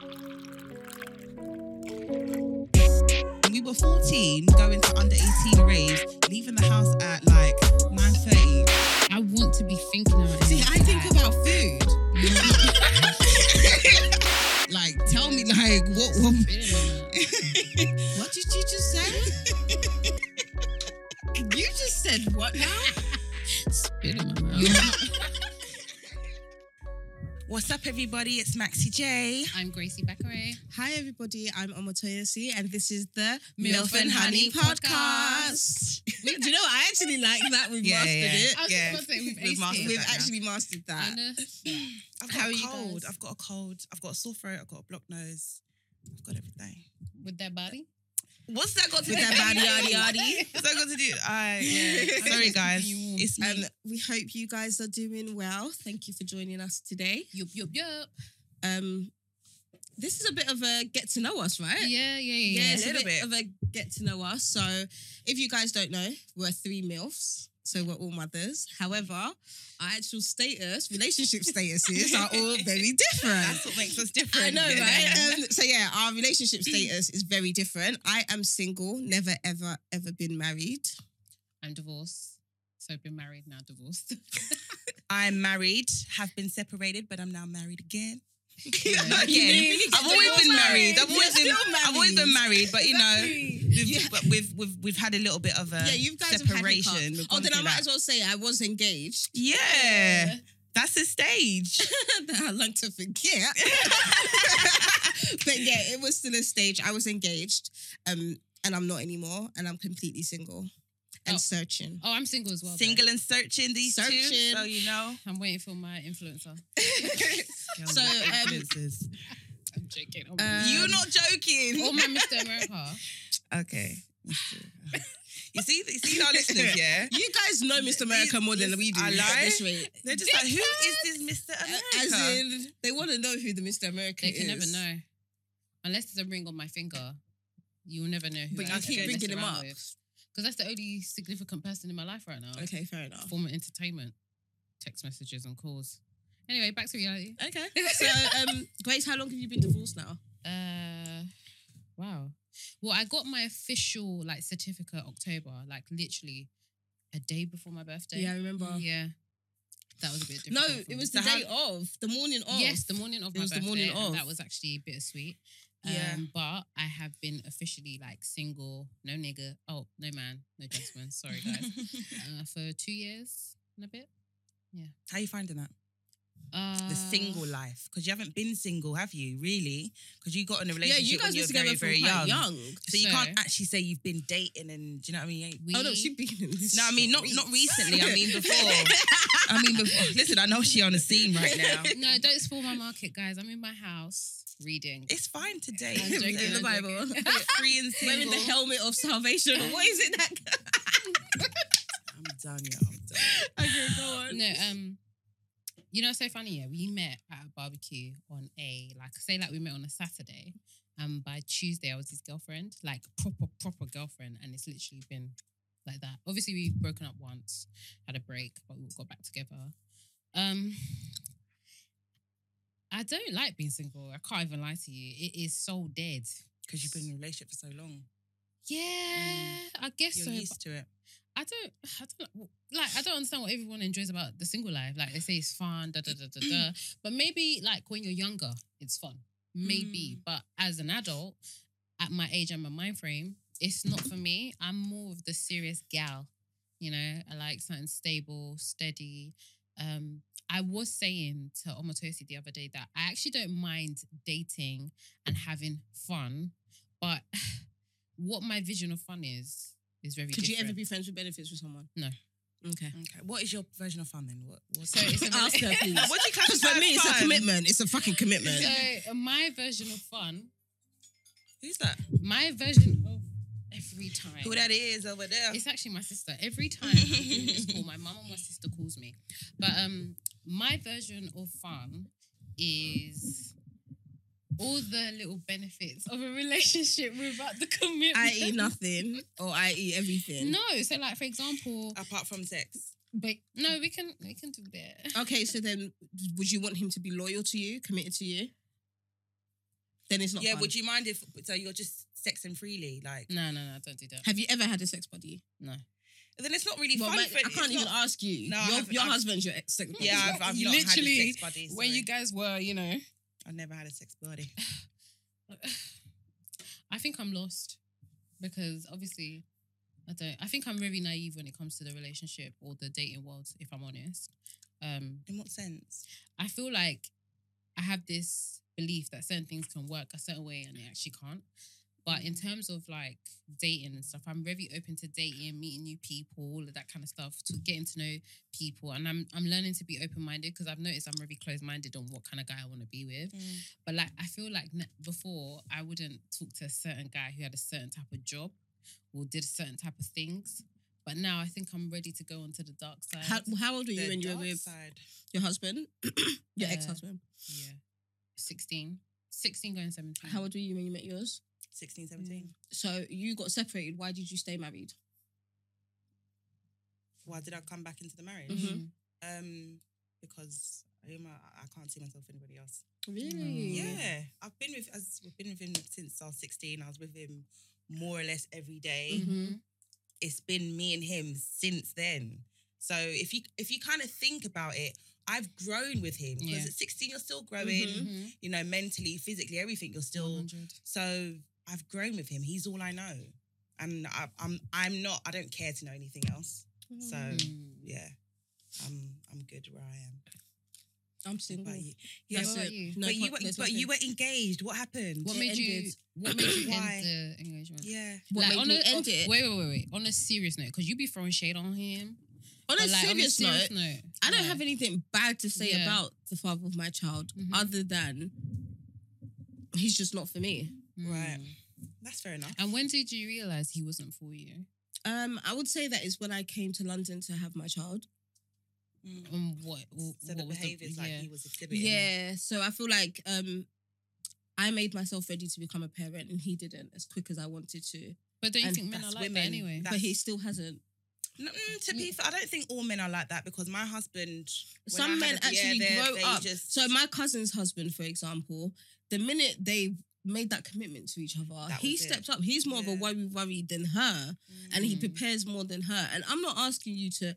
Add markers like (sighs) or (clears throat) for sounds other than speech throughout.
When we were 14, going to under 18 raves, leaving the house at like 9.30. I want to be thinking about it. See, I think about food. (laughs) like, tell me, like, what, what, (laughs) What did you just say? (laughs) you just said what now? Spit in my mouth. What's up, everybody? It's Maxi J. I'm Gracie Bakare. Hi everybody, I'm Omotoyosi and this is the Milf and Honey podcast. We- Do you know? I actually like that. We've Yeah, mastered yeah. it. I was Yeah. about to say we've, We've mastered it. We've that actually mastered that. I've How got are a you cold. I've got a cold. I've got a sore throat. I've got a blocked nose. I've got everything. with their body. What's that got to do? With that body, yaddy, yaddy. (laughs) What's that got to do? I yeah. (laughs) Sorry, guys. It's me. Um, we hope you guys are doing well. Thank you for joining us today. Yup, yup, yup. Um, this is a bit of a get to know us, right? Yeah, yeah, yeah. Yeah, it's a little bit, bit. of a get to know us. So, if you guys don't know, we're three MILFs. So, we're all mothers. However, our actual status, relationship statuses are all very different. That's what makes us different. I know, right? Um, so, yeah, our relationship status is very different. I am single, never, ever, ever been married. I'm divorced. So been married now, divorced. (laughs) I'm married, have been separated, but I'm now married again. Yeah. again. I've always been married. I've You're always been. still I've always been married, but you know, we've, Yeah. we've we've we've had a little bit of a Yeah, you guys separation. have had Oh, then I might that. as well say I was engaged. Yeah, that's a stage. (laughs) that I like to forget. (laughs) but yeah, it was still a stage. I was engaged, um, and I'm not anymore, and I'm completely single and Oh. searching. Oh, I'm single as well. though. Single and searching these two. So you know. I'm waiting for my influencer. (laughs) So, um, Influencers. I'm joking. Um, you're not joking. Oh my Mr. (laughs) America. Okay. You see, you see our listeners, (laughs) yeah? You guys know Mr. America more than we do. I lie. this rate. They're just like, who is this Mr. America? As in, they want to know who the Mr. America They is. They can never know. Unless there's a ring on my finger, you'll never know who But I you keep mess bringing him up. Because that's the only significant person in my life right now. Okay, fair enough. Former entertainment, text messages and calls. Anyway, back to reality. Okay. (laughs) So, um, Grace, how long have you been divorced now? Uh, wow. Well, I got my official like certificate October, like literally a day before my birthday. Yeah, I remember. Yeah, that was a bit No, difficult. for it me. was the So day of, the morning of. Yes, the morning of It my was the birthday. morning and of. That was actually bittersweet. Yeah. Um, but I have been officially like single, no nigga, oh no man, no gentleman. Sorry guys. (laughs) uh, for two years and a bit. Yeah. How are you finding that? Uh, The single life. Because you haven't been single, have you? Really? Because you got in a Yeah, relationship you guys were together very, very young. young. So you can't actually say you've been dating and do you know what I mean? We, Oh no, she been in this. No, I mean not not recently. I mean (laughs) before. I mean before. Listen, I know she on the scene right now. (laughs) no, don't spoil my market, guys. I'm in my house reading. It's fine today. Joking, (laughs) in the I'm Bible. Free and single. Wearing the helmet of salvation. What is it that? I'm done, yeah. I'm done. okay, go on. No, um, you know, it's so funny. Yeah, we met at a barbecue on a like, say, like we met on a Saturday, and by Tuesday I was his girlfriend, like proper, proper girlfriend, and it's literally been like that. Obviously, we've broken up once, had a break, but we got back together. Um, I don't like being single. I can't even lie to you. It is so dead. Because you've been in a relationship for so long. Yeah, I guess You're so. used to it. I don't, (sighs) I don't like. I don't understand what everyone enjoys about the single life. Like they say it's fun, da da da da da. But maybe like when you're younger, it's fun. Maybe, but as an adult, at my age and my mind frame, it's not for me. I'm more of the serious gal. You know, I like something stable, steady. Um, I was saying to Omotosi the other day that I actually don't mind dating and having fun, but (sighs) what my vision of fun is is very Could you ever be friends with benefits with someone? No. Okay. Okay. What is your version of fun then? What, what's So it's a (laughs) Ask her, please. (laughs) What do you Because classify (laughs) for me, as it's a commitment. It's a fucking commitment. So my version of fun, Who's that? my version of every time. Who that is over there? It's actually my sister. Every time I'm this call, my mum or my sister calls me. But um, my version of fun is all the little benefits of a relationship without the commitment. I eat nothing or I eat everything. No, so like for example, Apart from sex. but no, we can we can do that. Okay, so then would you want him to be loyal to you, committed to you? then it's not yeah, fun. would you mind if so you're just sexing freely? Like No, no, no, don't do that. Have you ever had a sex buddy? No. then it's not really Well, fun. my- I can't even not- ask you. No, your your husband's your ex sex buddy. Yeah, I've, I've not Literally, had a sex buddy. When you guys were, you know, I've never had a sex buddy. (laughs) I think I'm lost because obviously I don't. I think I'm really naive when it comes to the relationship or the dating world. If I'm honest, um, In what sense? I feel like I have this belief that certain things can work a certain way and they actually can't. But mm. in terms of like dating and stuff, I'm very open to dating, meeting new people, all of that kind of stuff, to mm. getting to know people. And I'm I'm learning to be open minded because I've noticed I'm really closed minded on what kind of guy I want to be with. Mm. But like, I feel like before I wouldn't talk to a certain guy who had a certain type of job or did certain type of things. But now I think I'm ready to go onto the dark side. How, how old were you The when you were with side. your husband? (coughs) your Uh, ex husband. yeah, 16. 16 going 17. How old were you when you met yours? 16, 17. So you got separated. Why did you stay married? Why did I come back into the marriage? Mhm. Um, because I, am a, I can't see myself with anybody else. Really? Yeah, I've been with as we've been with him since I was 16. I was with him more or less every day. Mhm. It's been me and him since then. So if you if you kind of think about it, I've grown with him because Yeah. at 16 you're still growing. Mhm. You know, mentally, physically, everything. You're still 100. So I've grown with him. He's all I know, and I, I'm I'm not. I don't care to know anything else. So Mm. yeah, I'm I'm good where I am. I'm What single. about you? Yeah, That's what but, about you? No but you were there's but you were engaged. What happened? What It made you? ended. What made you Why? end the engagement? Yeah. What like made on me a, end it? Wait, wait, wait, wait. On a serious note, because you be throwing shade on him. On a like, serious note, note, I don't yeah. have anything bad to say Yeah. about the father of my child, Mhm. other than he's just not for me. Right. That's fair enough. And when did you realize he wasn't for you? Um, I would say that is when I came to London to have my child. Mm. Um, what? what So the was behaviours like yeah. he was exhibiting. Yeah, so I feel like um, I made myself ready to become a parent, and he didn't as quick as I wanted to. But don't you and think men are like women. that anyway? But he still hasn't. Mm, to be fair, I don't think all men are like that because my husband. Some men actually grow up. Just, So my cousin's husband, for example, the minute they made that commitment to each other, That he was it. stepped up. He's more of a worry worry than her, and he Mm. prepares more than her. And I'm not asking you to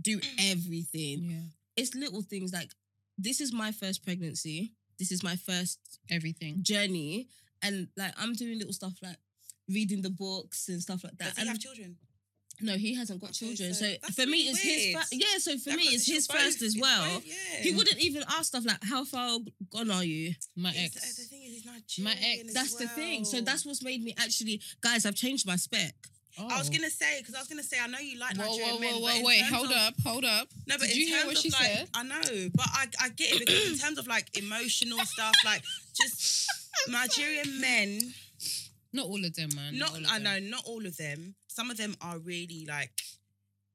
do everything. yeah, It's little things like this is my first pregnancy. This is my first everything. journey, and like I'm doing little stuff like reading the books and stuff like that. Does he and have children? no, he hasn't got Okay, children. so So, for me, it's his weird. fir- yeah. So for That me, it's his first as well. both, yeah. He wouldn't even ask stuff like, "How far gone are you?" My It's- ex. The thing is, he's Nigerian. ex- as That's the thing. So that's what's made me actually, guys. I've changed my spec. I was Oh. gonna say because I was gonna say I know you like Whoa, Nigerian whoa, men. whoa, but whoa, wait, hold of- up, hold up. No, but Did in you hear terms what of she like, said? I know, but I, I get it because in terms of like emotional stuff, like just Nigerian men. Not all of them, man. Not, all of I know, not all of them. Some of them are really like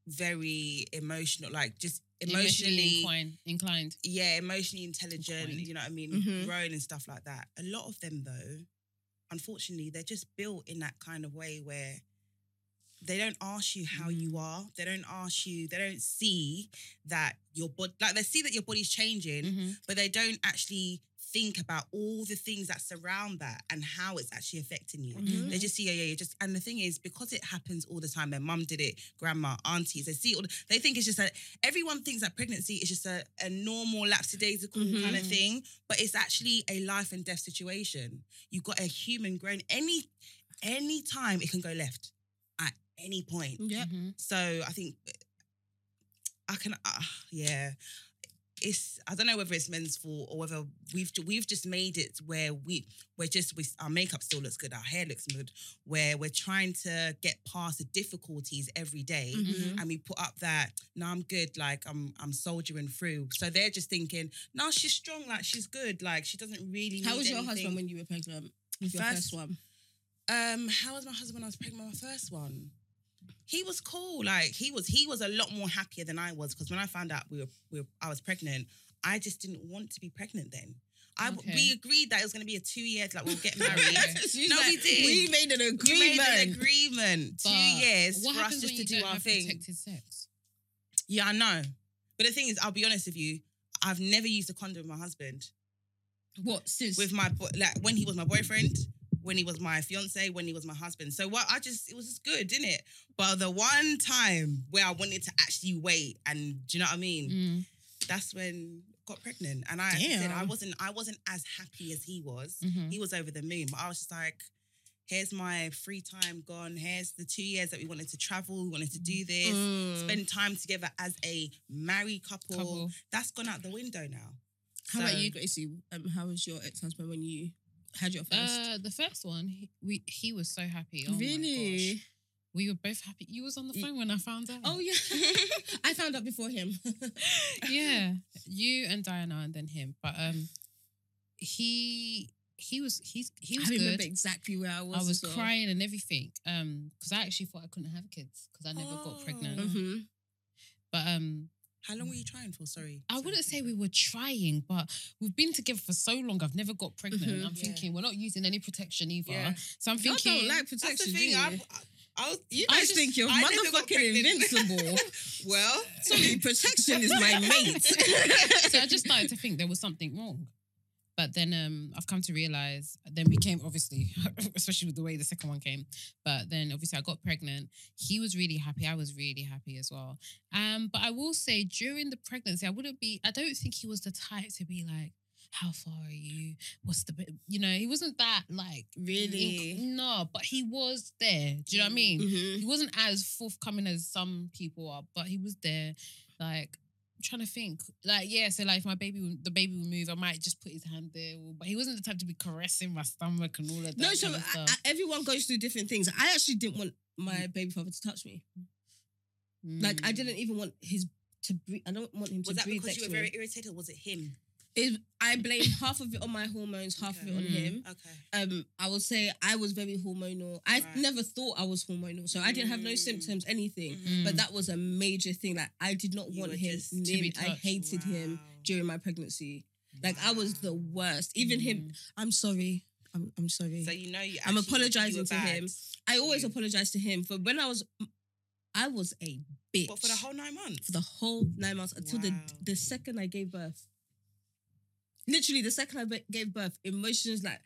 very emotional, like just emotionally, inclined. inclined. yeah, emotionally intelligent. Inclined. You know what I mean? Mhm. Grown and stuff like that. A lot of them, though, unfortunately, they're just built in that kind of way where they don't ask you how you Mm. are. They don't ask you. They don't see that your body, like they see that your body's changing, Mhm. but they don't actually think about all the things that surround that and how it's actually affecting you. Mhm. They just see, yeah, yeah, yeah. Just and the thing is, because it happens all the time. Their mum did it, grandma, aunties. They see it. All, they think it's just a. Everyone thinks that pregnancy is just a, a normal lapsidaisical kind of Mhm. thing, but it's actually a life and death situation. You've got a human grown. Any any time it can go left at any point. Yeah. Mhm. So I think I can, uh, yeah. It's I don't know whether it's men's fault or whether we've we've just made it where we we're just we, our makeup still looks good, our hair looks good, where we're trying to get past the difficulties every day, Mhm. and we put up that no, I'm good, like I'm I'm soldiering through. So they're just thinking, no, she's strong, like she's good, like she doesn't really. How was your anything. husband when you were pregnant with your First- first one? Um, how was my husband when I was pregnant with my first one? He was cool. Like he was, he was a lot more happier than I was because when I found out we were, we were, I was pregnant, I just didn't want to be pregnant then. I Okay. we agreed that it was going to be a two years, like we'll get (laughs) married. No, like, we did. We made an we agreement. made an agreement, two years for us just to do our thing. protected sex? Yeah, I know. But the thing is, I'll be honest with you, I've never used a condom with my husband. What since with my like when he was my boyfriend, when he was my fiance, when he was my husband. So what I just it was just good, didn't it? But the one time where I wanted to actually wait, and do you know what I mean? Mm, That's when I got pregnant, and I said I wasn't I wasn't as happy as he was. mhm. He was over the moon, but I was just like. Here's my free time gone. Here's the two years that we wanted to travel. We wanted to do this, Mm. spend time together as a married couple. Couple. That's gone out the window now. How about you, Gracie? Um, how was your ex husband when you had your first? Uh, the first one, he, we he was so happy. Oh my really? gosh. We were both happy. You was on the phone when I found out. Oh yeah, (laughs) I found out before him. (laughs) yeah, you and Diana, and then him. But um, he he was he's he was I remember good. exactly where I was. I was as well. crying and everything. Um, because I actually thought I couldn't have kids because I never got (gasps) pregnant. Mhm. But um, How long were you trying for? Sorry. I wouldn't say we were trying, but we've been together for so long. I've never got pregnant. Mhm. I'm Yeah. thinking we're not using any protection either. Yeah. So I'm thinking don't like That's protection, the thing. I, I, I was, You guys just- think you're I motherfucking invincible. (laughs) well, Sorry, protection is my mate. (laughs) so I just started to think there was something wrong. But then um, I've come to realize, then we came, obviously, (laughs) especially with the way the second one came. But then obviously I got pregnant. He was really happy. I was really happy as well. Um, but I will say during the pregnancy, I wouldn't be, I don't think he was the type to be like, how far are you? What's the, bit-" you know, he wasn't that like, Really? no, but he was there. Do you know what I mean? Mhm. he wasn't as forthcoming as some people are, but he was there. Like trying to think, like yeah. So like if my baby, would- the baby would move, I might just put his hand there. But he wasn't the type to be caressing my stomach and all of that. No, so kind of I, stuff. I, everyone goes through different things. I actually didn't want my baby father to touch me. Like I Mm. didn't even want his to breathe. I don't want him to breathe. was that breathe because next you were very me. irritated? Or was it him? It, I (coughs) blame half of it on my hormones, half of it on Okay. him. Okay. Um, I will say I was very hormonal. I Right. never thought I was hormonal, so I didn't have no Mm. symptoms, anything. Mm. But that was a major thing. Like I did not You want him near. I hated him during my pregnancy. Like I was the worst. Even him. Mm. I'm sorry. I'm, I'm sorry. So you know you. I'm apologizing to him. I always apologize to him for when I was. I was a bitch What for the whole nine months? for the whole nine months until the the second I gave birth. Literally, the second I gave birth, emotions like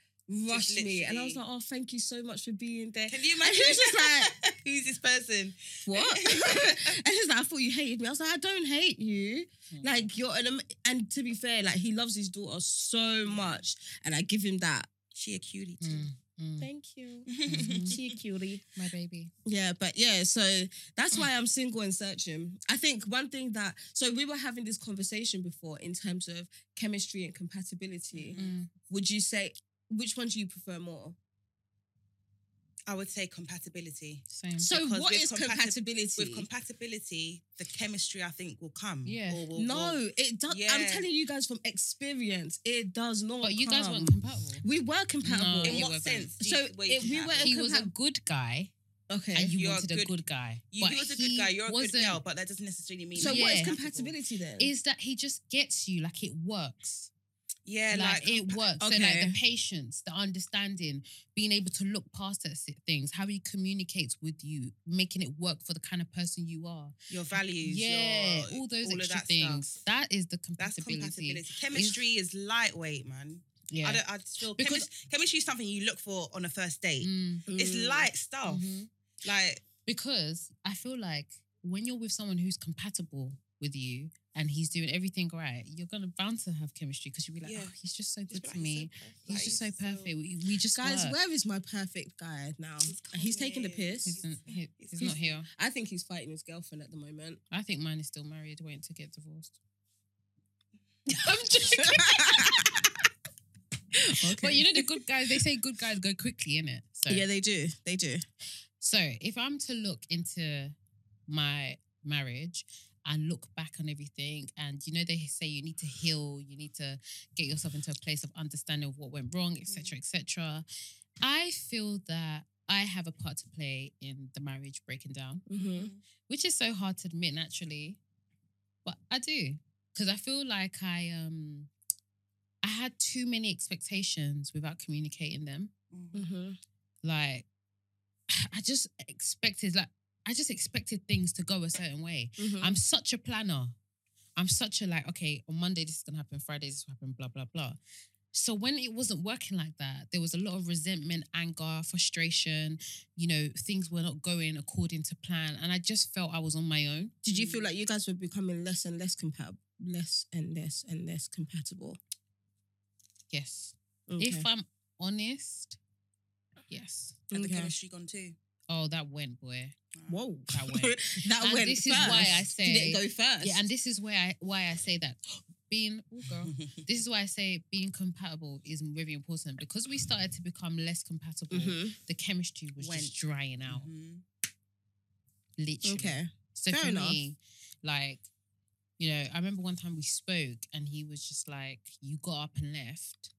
rushed me, and I was like, "Oh, thank you so much for being there." Can you (laughs) And imagine? he was just like, (laughs) who's this person? "What?" (laughs) and he's like, "I thought you hated me." I was like, "I don't hate you. Hmm. Like you're an." Am-. And to be fair, like he loves his daughter so much, and I give him that. She a cutie too. Mm, mm. Thank you. She a cutie. My baby. Yeah, but yeah, so that's why I'm single and searching. I think one thing that so we were having this conversation before in terms of chemistry and compatibility. Mm. Would you say which one do you prefer more? I would say compatibility. Same. So Because what with is compati- compatibility? With compatibility, the chemistry I think will come. Yeah. Or will- no, will- it does. I'm Yeah. telling you guys from experience, it does not. but you guys come. weren't compatible. We were compatible. No, in you what were sense? do So were you if we were compatible? He was a good guy, Okay. and you You're a wanted a good- good guy. You, but he was a good guy. You're a good wasn't- girl, but that doesn't necessarily mean. so that what Yeah. is you're compatibility then? Is that he just gets you like it works. Yeah, like, like, it works. So like the patience, the understanding, being able to look past things, how he communicates with you, making it work for the kind of person you are. your values. yeah, your, all those all extra that things. Stuff. That is the compatibility. That's compatibility. Chemistry is lightweight, man. Yeah. I don't. I feel Because- chemis- chemistry is something you look for on a first date. Mm, It's Mm. light stuff. mhm. Like Because I feel like when you're with someone who's compatible with you and he's doing everything right, you're gonna bound to have chemistry because you'll be like, Yeah. oh, he's just so good to like, me. He's, He's just so perfect. We, we just Guys, work. where is my perfect guy now? He's uh, He's, taking the piss. He's, he- He's- he's not here. I think he's fighting his girlfriend at the moment. I think mine is still married, waiting to get divorced. (laughs) I'm joking. okay. But you know the good guys, they say good guys go quickly, innit? So yeah, they do. They do. so if I'm to look into my marriage and look back on everything, and you know they say you need to heal, you need to get yourself into a place of understanding of what went wrong, etc., etc. I feel that I have a part to play in the marriage breaking down Mm-hmm. which is so hard to admit naturally, but I do because I feel like I um I had too many expectations without communicating them. Mm-hmm. Like (sighs) I just expected like I just expected things to go a certain way. Mm-hmm. I'm such a planner. I'm such a like okay on Monday this is gonna happen, Friday this will happen, blah blah blah. So when it wasn't working like that, there was a lot of resentment, anger, frustration. You know, things were not going according to plan, and I just felt I was on my own. Did you feel like you guys were becoming less and less compatible, less and less and less compatible? Yes. Okay. If I'm honest, yes. Had the chemistry gone too? Oh, that went, boy. Whoa, That went. (laughs) that And went. this is why I first. did say- it go first? Yeah, and this is where I why I say that (gasps) being oh girl, (laughs) this is why I say being compatible is really important because we started to become less compatible. Mhm. The chemistry was Went. just drying out, Mhm. literally. Okay. So Fair for enough. me, like, you know, I remember one time we spoke and he was just like, "You got up and left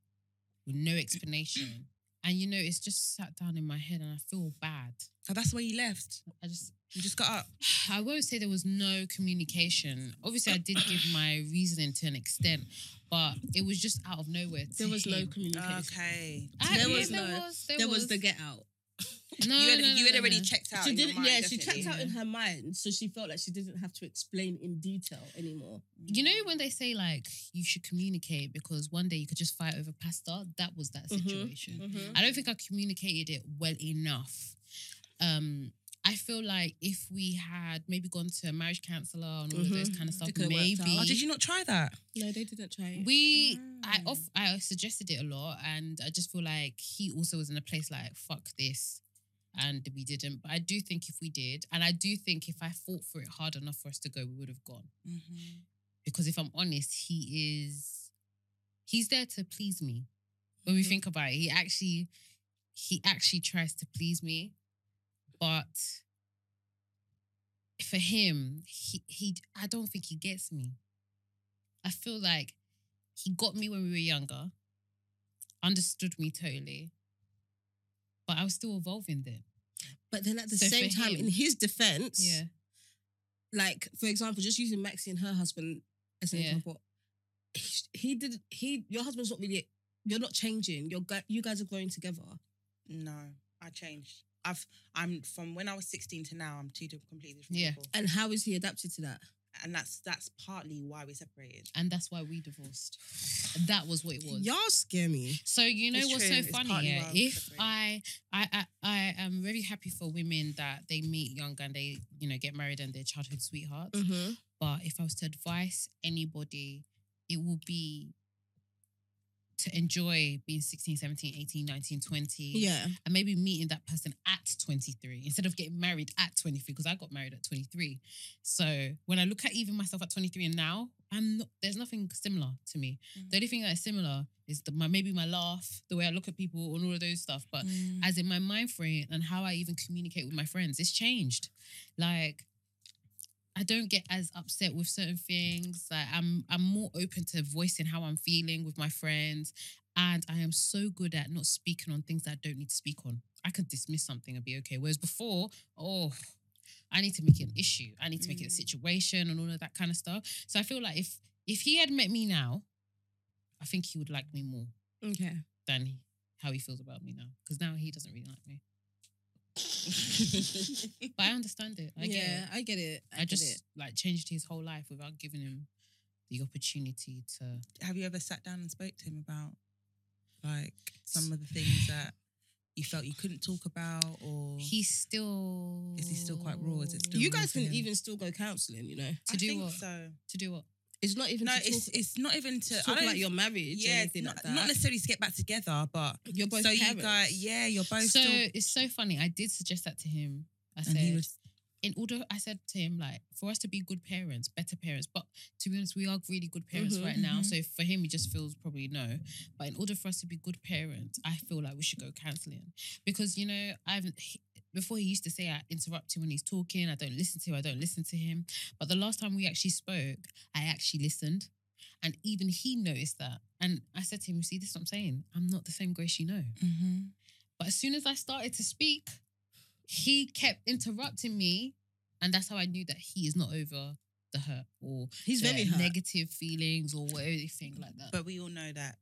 with no explanation." And you know, it's just sat down in my head, and I feel bad. Oh, that's why you left. I just You just got up. (sighs) I won't say there was no communication. Obviously, I did give my reasoning to an extent, but it was just out of nowhere. There was no communication. Okay. I- There yeah, was there no- was. There, There was, was the get out. (laughs) No, you had, no, no, you had already checked out. She didn't. mind, yeah, she checked out in her mind, so she felt like she didn't have to explain in detail anymore. You know when they say like you should communicate because one day you could just fight over pasta. That was that Mhm. situation. Mhm. I don't think I communicated it well enough. Um, I feel like if we had maybe gone to a marriage counselor and all of those Mhm. kind of They stuff, could've worked maybe. out. Oh, did you not try that? No, they didn't try. it. We, I Ah. off, I suggested it a lot, and I just feel like he also was in a place like fuck this, and we didn't. But I do think if we did, and I do think if I fought for it hard enough for us to go, we would have gone. Mm-hmm. Because if I'm honest, he is, he's there to please me. When we Mhm. think about it, he actually, he actually tries to please me, but for him, he he, I don't think he gets me. I feel like he got me when we were younger, understood me totally, but I was still evolving then. But then at the So same time, him- in his defense, Yeah. like for example, just using Maxi and her husband as an Yeah. example, he, he did he your husband's not really you're not changing. You're you guys are growing together. No, I changed. I've I'm from when I was 16 to now. I'm two di- completely different Yeah. people, And how is he adapted to that? and that's that's partly why we separated. And that's why we divorced. That was what it was. Y'all scare me. So you know It's what's true. so funny? Yeah? If. I, I, I, I am very happy for women that they meet young and they, you know, get married and they're childhood sweethearts. Mm-hmm. But if I was to advise anybody, it will be to enjoy being 16, 17, 18, 19, 20. Yeah. And maybe meeting that person at 23 instead of getting married at 23, because I got married at 23. So when I look at even myself at 23 and now, I'm not, there's nothing similar to me. Mhm. The only thing that is similar is the, my maybe my laugh, the way I look at people, and all of those stuff. But Mm. as in my mind frame and how I even communicate with my friends, it's changed. Like I don't get as upset with certain things. Like I'm I'm more open to voicing how I'm feeling with my friends. And I am so good at not speaking on things that I don't need to speak on. I can dismiss something and be okay. Whereas before, oh, I need to make it an issue. I need to make it a Mm. situation and all of that kind of stuff. So I feel like if if he had met me now, I think he would like me more Okay. than how he feels about me now. Because now he doesn't really like me. But I understand it. I yeah, get it. I get it. I, I, get just it. like changed his whole life without giving him the opportunity to. Have you ever sat down and spoke to him about like some of the things that you felt you couldn't talk about, or He's still. Is he still quite raw? Is it still- You guys can even still go counselling, you know. to I do think what? So To do what? It's not even no, to talk, it's it's not even to. to I don't about your marriage or yeah, anything not, like that. not necessarily to get back together, but You're both so you parents. guys, yeah, you're both so still. it's so funny. I did suggest that to him. I And said, he was in order, I said to him, like, for us to be good parents, better parents. But to be honest, we are really good parents Mhm, right now. mhm. So for him, he just feels probably no. But in order for us to be good parents, I feel like we should go counselling because you know I've. he- before he used to say I interrupt him when he's talking, I don't listen to him, I don't listen to him. But the last time we actually spoke, I actually listened. And even he noticed that. And I said to him, You see, this is what I'm saying. I'm not the same Grace you know. Mhm. But as soon as I started to speak, he kept interrupting me. And that's how I knew that he is not over the hurt or He's very hurt. negative feelings or whatever anything like that. But we all know that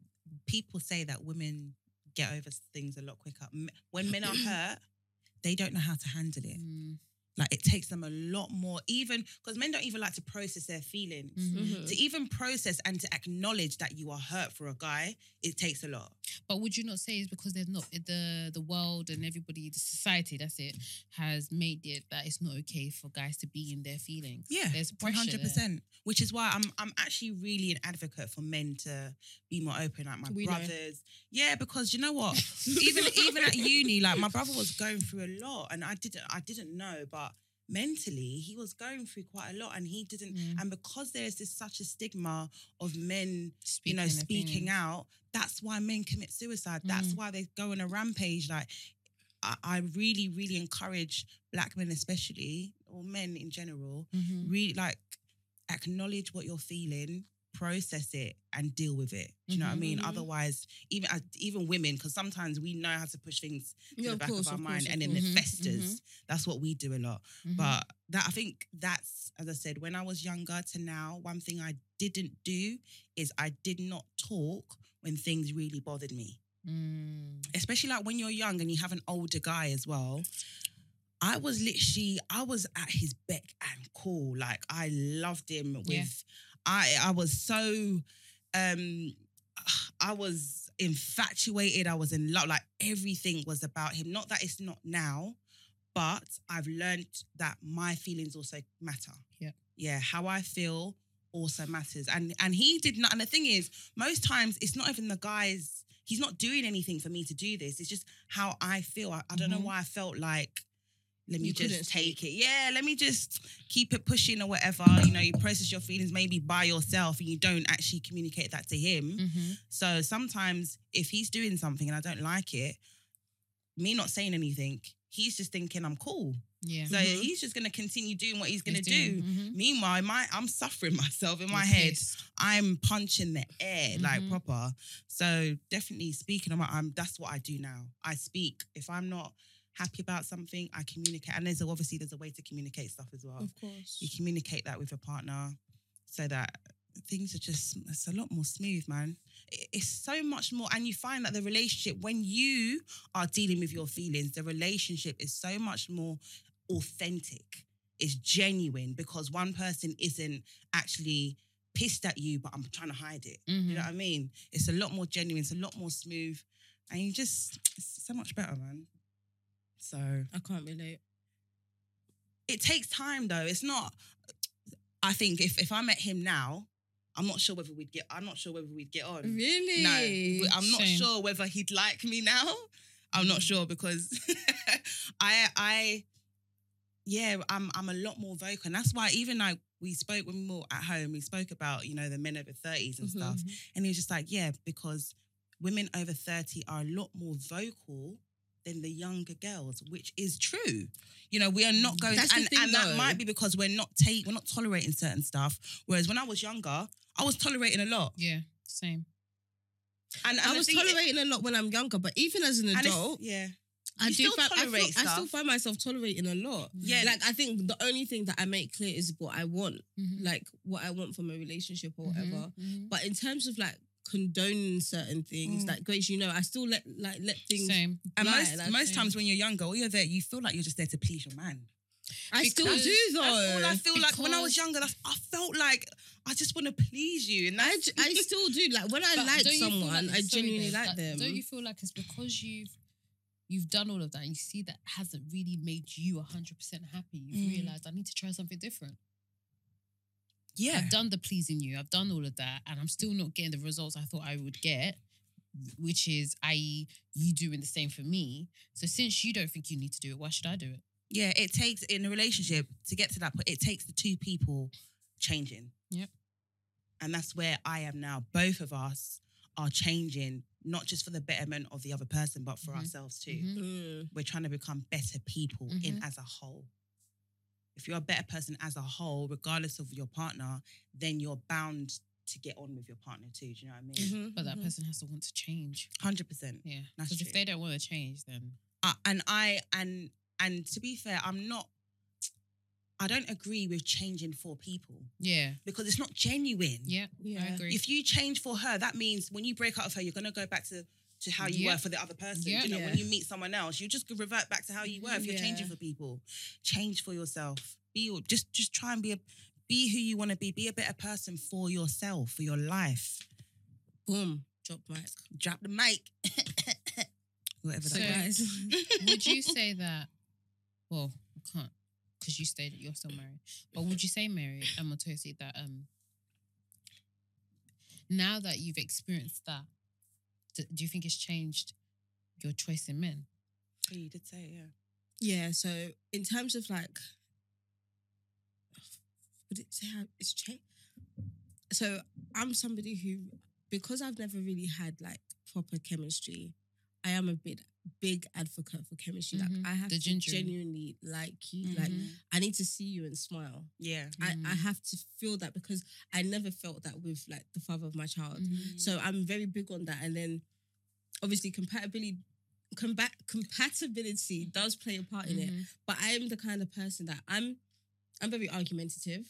people say that women get over things a lot quicker. When men are (clears throat) hurt, they don't know how to handle it. Mm, Like it takes them a lot more, even because men don't even like to process their feelings. Mhm. Mhm. To even process and to acknowledge that you are hurt for a guy, it takes a lot. But would you not say it's because there's not the the world and everybody, the society, that's it, has made it that it's not okay for guys to be in their feelings. Yeah, there's one hundred percent. Which is why I'm I'm actually really an advocate for men to be more open, like my We know. brothers. Yeah, because you know what, (laughs) even even at uni, like my brother was going through a lot, and I didn't I didn't know, but mentally he was going through quite a lot, and he didn't. Mm. And because there's this such a stigma of men, Speaking you know, speaking out, that's why men commit suicide. That's Mm. why they go on a rampage. Like. I, I really, really encourage black men, especially, or men in general, Mhm. really like acknowledge what you're feeling process it and deal with it do you know what i mean Mhm. otherwise even uh, even women because sometimes we know how to push things to Yeah, the of back course, of our of mind course, and of then it course. Mhm, festers that's what we do a lot Mhm. but that i think that's as i said when i was younger to now one thing i didn't do is i did not talk when things really bothered me Mm. especially like when you're young and you have an older guy as well. I was literally, I was at his beck and call. Like I loved him with, Yeah. I I was so, um, I was infatuated. I was in love. Like everything was about him. Not that it's not now, but I've learned that my feelings also matter. Yeah. yeah. How I feel also matters. And and he did not. And the thing is, most times it's not even the guys. He's not doing anything for me to do this. It's just how I feel. I, I don't know Mhm. why I felt like. Let me You just take it. Yeah, let me just keep it pushing or whatever. You know, you process your feelings maybe by yourself and you don't actually communicate that to him. Mhm. So sometimes if he's doing something and I don't like it, me not saying anything, he's just thinking I'm cool. Yeah. So Mhm. he's just gonna continue doing what he's gonna He's do. mhm. Meanwhile, my I'm suffering (laughs) myself in my head. I'm punching the air like Mhm. proper. So definitely speaking I'm that's what I do now. I speak. If I'm not happy about something, I communicate. And there's a, obviously there's a way to communicate stuff as well. Of course. You communicate that with your partner so that things are just it's a lot more smooth, man. It's so much more, and you find that the relationship when you are dealing with your feelings, the relationship is so much more authentic. It's genuine because one person isn't actually pissed at you, but I'm trying to hide it. You Mhm. know what I mean? It's a lot more genuine. It's a lot more smooth, and you just it's so much better, man. So I can't relate. it takes time though. It's not. I think if if I met him now, I'm not sure whether we'd get. I'm not sure whether we'd get on. Really? No, I'm not Shame. sure whether he'd like me now. I'm not sure because (laughs) I I yeah I'm I'm a lot more vocal, and that's why even like we spoke when we were at home, we spoke about you know the men over thirties and Mhm. stuff, and he was just like yeah because women over thirty are a lot more vocal than the younger girls, which is true. You know, we are not going, That's the and, thing, and that though. might be because we're not take, we're not tolerating certain stuff. Whereas when I was younger, I was tolerating a lot. Yeah. Same. And, and I the was thing tolerating a lot when I'm younger, but even as an and it's- adult, yeah, I you do still find, I, feel- tolerate I still stuff. find myself tolerating a lot. yeah, Like I think the only thing that I make clear is what I want, Mhm. like what I want from a relationship or Mhm. whatever. Mhm. But in terms of like condoning certain things, Mm. like Grace, you know, I still let like let things. Same. and lie, most like, most same. times when you're younger, or you're there, you feel like you're just there to please your man. I still do though. That's all I feel like when I was younger. I felt like I just want to please you, and I, I (laughs) still do. Like when I like don't you feel someone, like- I genuinely like them. Don't you feel like it's because you've you've done all of that, and you see that hasn't really made you hundred percent happy. You've Mm. realized I need to try something different. Yeah. I've done the pleasing you, I've done all of that, and I'm still not getting the results I thought I would get, which is i.e. you doing the same for me. So since you don't think you need to do it, why should I do it? yeah, it takes in a relationship to get to that point. It takes the two people changing. Yep. And that's where I am now. Both of us are changing, not just for the betterment of the other person, but for Mhm. ourselves too. Mhm. Mm. We're trying to become better people in Mhm. as a whole. If you're a better person as a whole, regardless of your partner, then you're bound to get on with your partner too. Do you know what I mean? Mhm, But that mhm. person has to want to change. 100%. Yeah. Because if they don't want to change, then uh, and I and and to be fair, I'm not. I don't agree with changing for people yeah. because it's not genuine. Yeah. I Yeah. agree. If you change for her, that means when you break up with her, you're gonna go back to to how you Yeah. were for the other person. Yeah. You know, Yeah. when you meet someone else, you just revert back to how you were. If you're changing for people, change for yourself. Be your- just just try and be a be who you want to be. Be a better person for yourself, for your life. Boom. Drop mic. Drop the mic. (coughs) Whatever So- that guys. (laughs) would you (laughs) say that? Well, I can't because you stated you're still married. But would you say, Mary and Matosi, that um, now that you've experienced that, d- do you think it's changed your choice in men? Oh, you did say, it, yeah. Yeah, so in terms of like, would it say how it's changed? So I'm somebody who, because I've never really had like proper chemistry, I am a bit big advocate for chemistry. Mhm. Like I have The to genuinely like you. Like Mhm. I need to see you and smile. Yeah. I, I Mhm. have to feel that because I never felt that with like the father of my child. Mhm. So I'm very big on that. And then obviously compatibility combat compatibility does play a part in it. But I am the kind of person that I'm I'm very argumentative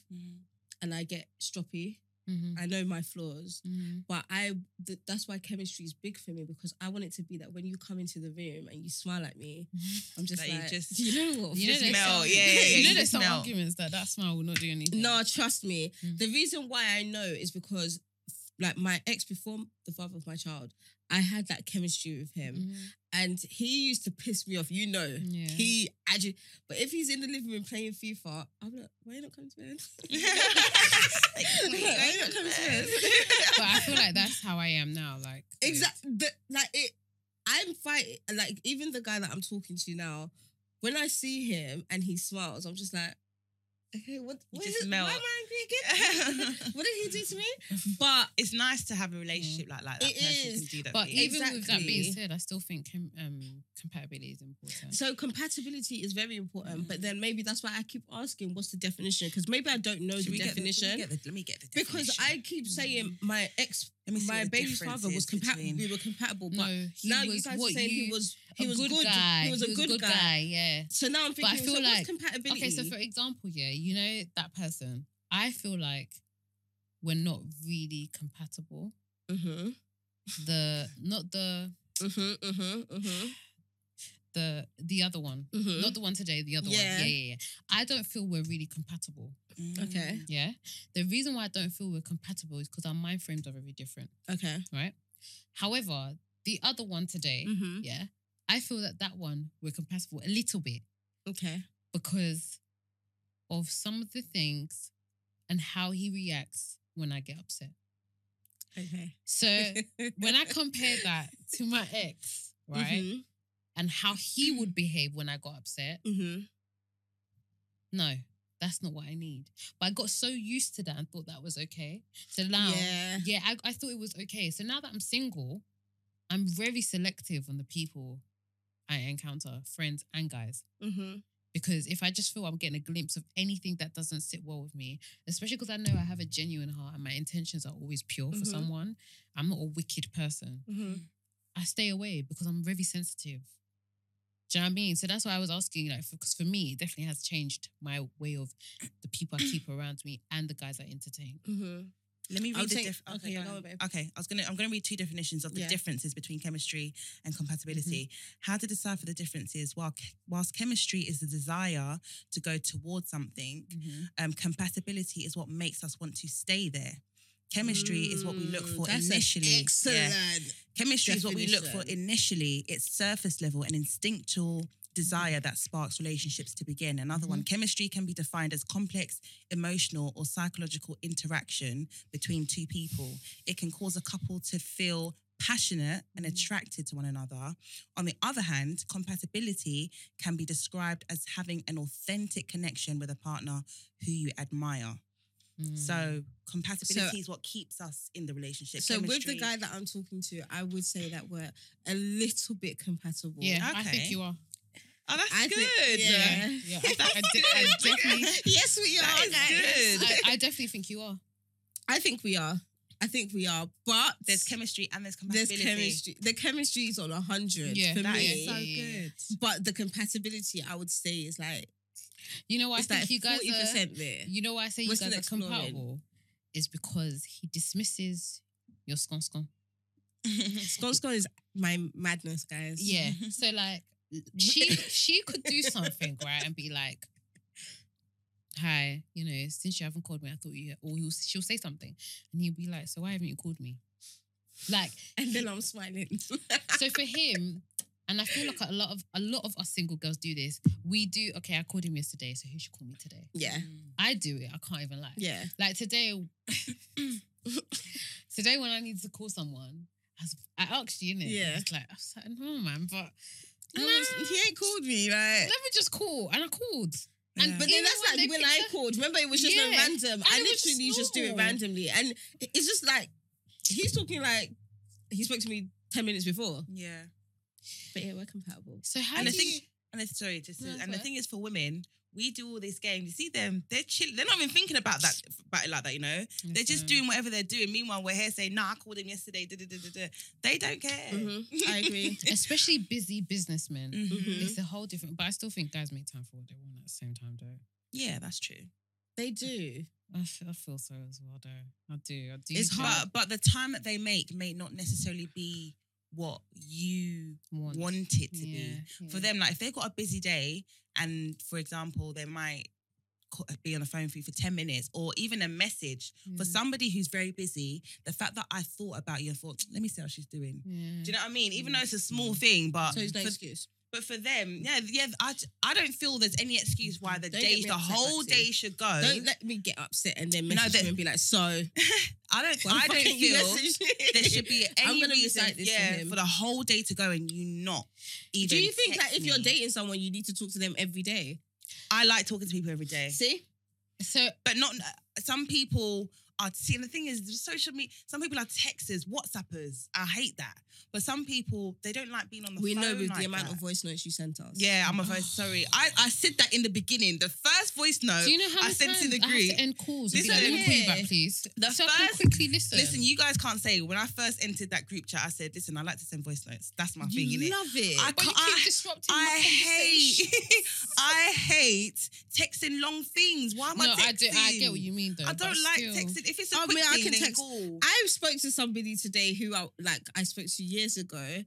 and I get stroppy. Mhm. I know my flaws. Mhm. But I th- that's why chemistry is big for me because I want it to be that when you come into the room and you smile at me, I'm just you like just- (laughs) you know what? You know, there's melt. some, (laughs) Yeah, yeah, yeah, you know, you there's some melt. arguments that that smile will not do anything. No, trust me. Mm. The reason why I know is because, like, my ex before the father of my child, I had that chemistry with him, Mhm. And he used to piss me off. You know, Yeah. he But if he's in the living room playing FIFA, I'm like, why you not coming to bed? (laughs) (laughs) Like, why you not coming to bed? but I feel like that's how I am now. Like exactly. Like it, I'm fighting. Like even the guy that I'm talking to now, when I see him and he smiles, I'm just like, okay, what? You what just is it? melt. Why am I angry again? what did he do to me? (laughs) But it's nice to have a relationship like that. That It person is. can do that. But for you. even with that being said, I still think um, compatibility is important. So compatibility is very important, Mm. but then maybe that's why I keep asking, what's the definition? Because maybe I don't know Should the we get the- definition. let me get the, let me get the because. I keep saying my ex, Let me see my what the baby's father was compatible. between- We were compatible, but he now was you guys are saying you, he was he a was good, good. guy. He was a good, guy. Yeah. So now I'm But I thinking, feel so like- what's compatibility? Okay, so for example, yeah, you know that person. I feel like we're not really compatible. mm-hmm, The not the mm-hmm, mm-hmm, mm-hmm, the the other one, mm-hmm. not the one today. The other one. Yeah. Yeah, yeah, yeah. I don't feel we're really compatible. Mm. Okay, Yeah. The reason why I don't feel we're compatible is because our mind frames are very different, okay, right? However, the other one today, mm-hmm, yeah, I feel that that one we're compatible a little bit okay, because of some of the things and how he reacts when I get upset. okay. So (laughs) when I compare that to my ex, right, Mm-hmm, and how he would behave when I got upset, mm-hmm. no, that's not what I need. But I got so used to that and thought that was okay. So now, Yeah. yeah, I, I thought it was okay. So now that I'm single, I'm very selective on the people I encounter, friends and guys. Mm-hmm. Because if I just feel I'm getting a glimpse of anything that doesn't sit well with me, especially because I know I have a genuine heart and my intentions are always pure for Mhm. someone, I'm not a wicked person. Mm-hmm. I stay away because I'm very sensitive. Do you know what I mean? So that's why I was asking, like, because for me, it definitely has changed my way of the people I (clears throat) keep around me and the guys I entertain. Mm-hmm. Let me read the say- dif- okay, okay, go go on. on, babe. okay. I was gonna I'm gonna read two definitions of the Yeah. differences between chemistry and compatibility. How to decipher the differences? While ch- whilst chemistry is the desire to go towards something, um, compatibility is what makes us want to stay there. Chemistry is what we look Mm, for that's initially. Excellent. Yeah. Chemistry is what we look for initially. It's surface level and instinctual desire that sparks relationships to begin. Another one, chemistry can be defined as complex emotional or psychological interaction between two people. It can cause a couple to feel passionate and attracted to one another. On the other hand, compatibility can be described as having an authentic connection with a partner who you admire. Mm. So compatibility So- is what keeps us in the relationship. So with the guy that I'm talking to, I would say that we're a little bit compatible. yeah, I think you are. Oh, that's I good. think- yeah. Yeah, (laughs) I, I, de- I definitely, (laughs) yes, we are. That is guys. good. I, I (laughs) definitely think you are. I think we are. I think we are. But There's chemistry and there's compatibility. There's compatibility. chemistry. The chemistry is on a hundred Yeah, for That me. is so good. But the compatibility, I would say, is like You know why I it's think like you guys are. there. You know why I say you We're guys are exploring. compatible? Is because he dismisses your scon scon. (laughs) Scone scone is my madness, guys. Yeah. (laughs) So like (laughs) she she could do something, right? And be like, Hi, you know, since you haven't called me, I thought you or he'll, she'll say something. And he'll be like, So why haven't you called me? Like And then I'm smiling. so for him, and I feel like a lot of a lot of us single girls do this. We do okay. I called him yesterday, so who should call me today? yeah. I do it. I can't even lie. Yeah. Like today, (laughs) today when I needed to call someone, I, was, I asked you, innit? Yeah. It's like I was like, no, man, but I nah, he ain't called me, right? let me just call, and I called. Yeah. And But then that's when like when I called. Remember, it was just a Yeah. random. And I literally just do it randomly, and it's just like he's talking like he spoke to me ten minutes before. yeah. But yeah, we're compatible. So how And do the thing, you? and it's sorry, just No, and the thing is for women, we do all this game. You see them, they're chill. They're not even thinking about that, about it like that. You know, they're just doing whatever they're doing. Meanwhile, we're here saying, "Nah, I called him yesterday." Da, da, da. They don't care. Mhm. I agree. (laughs) especially busy businessmen. Mhm. It's a whole different. But I still think guys make time for what they want at the same time, though. Yeah, that's true. They do. I feel, I feel so as well, though. I do. I do. It's hard. But but the time that they make may not necessarily be what you want, want it to Yeah, be. yeah. For them, like if they've got a busy day, and for example, they might be on the phone for you for 10 minutes or even a message for Mm. somebody who's very busy the fact that i thought about you and thought let me see how she's doing Yeah. do you know what I mean? Even though it's a small thing, but So it's no for, excuse. But for them, yeah, yeah, I, I don't feel there's any excuse why the Don't get day, me the upset, whole day should go. Don't let me get upset and then No, message that- him and be like, so (laughs) I don't. why I don't you feel message me? there should be (laughs) any I'm gonna reason, recite this to yeah, him. for the whole day to go and you not even. Do you think text like if you're me. dating someone, you need to talk to them every day? I like talking to people every day, See? So but not. Some people are. See, and the thing is, the social media. Some people are texters, WhatsAppers. I hate that. But some people they don't like being on the We phone. We know with like the amount that. of voice notes you sent us. Yeah, I'm a voice. (sighs) Sorry, I, I said that in the beginning. The first voice note. do you know how I many sent times to the I have group. to end calls and be like, Listen, let me call you back, please. The so I can first- quickly listen. Listen, you guys can't say when I first entered that group chat. I said, "Listen, I like to send voice notes. That's my thing, you innit? love it. I but you can't- keep disrupting I my hate. (laughs) I hate texting long things. Why am I No, texting? I do. I get what you mean, though. I don't like still. texting. If it's a oh, I quick mean, I can text- cool. I spoke to somebody today who I like I spoke to years ago,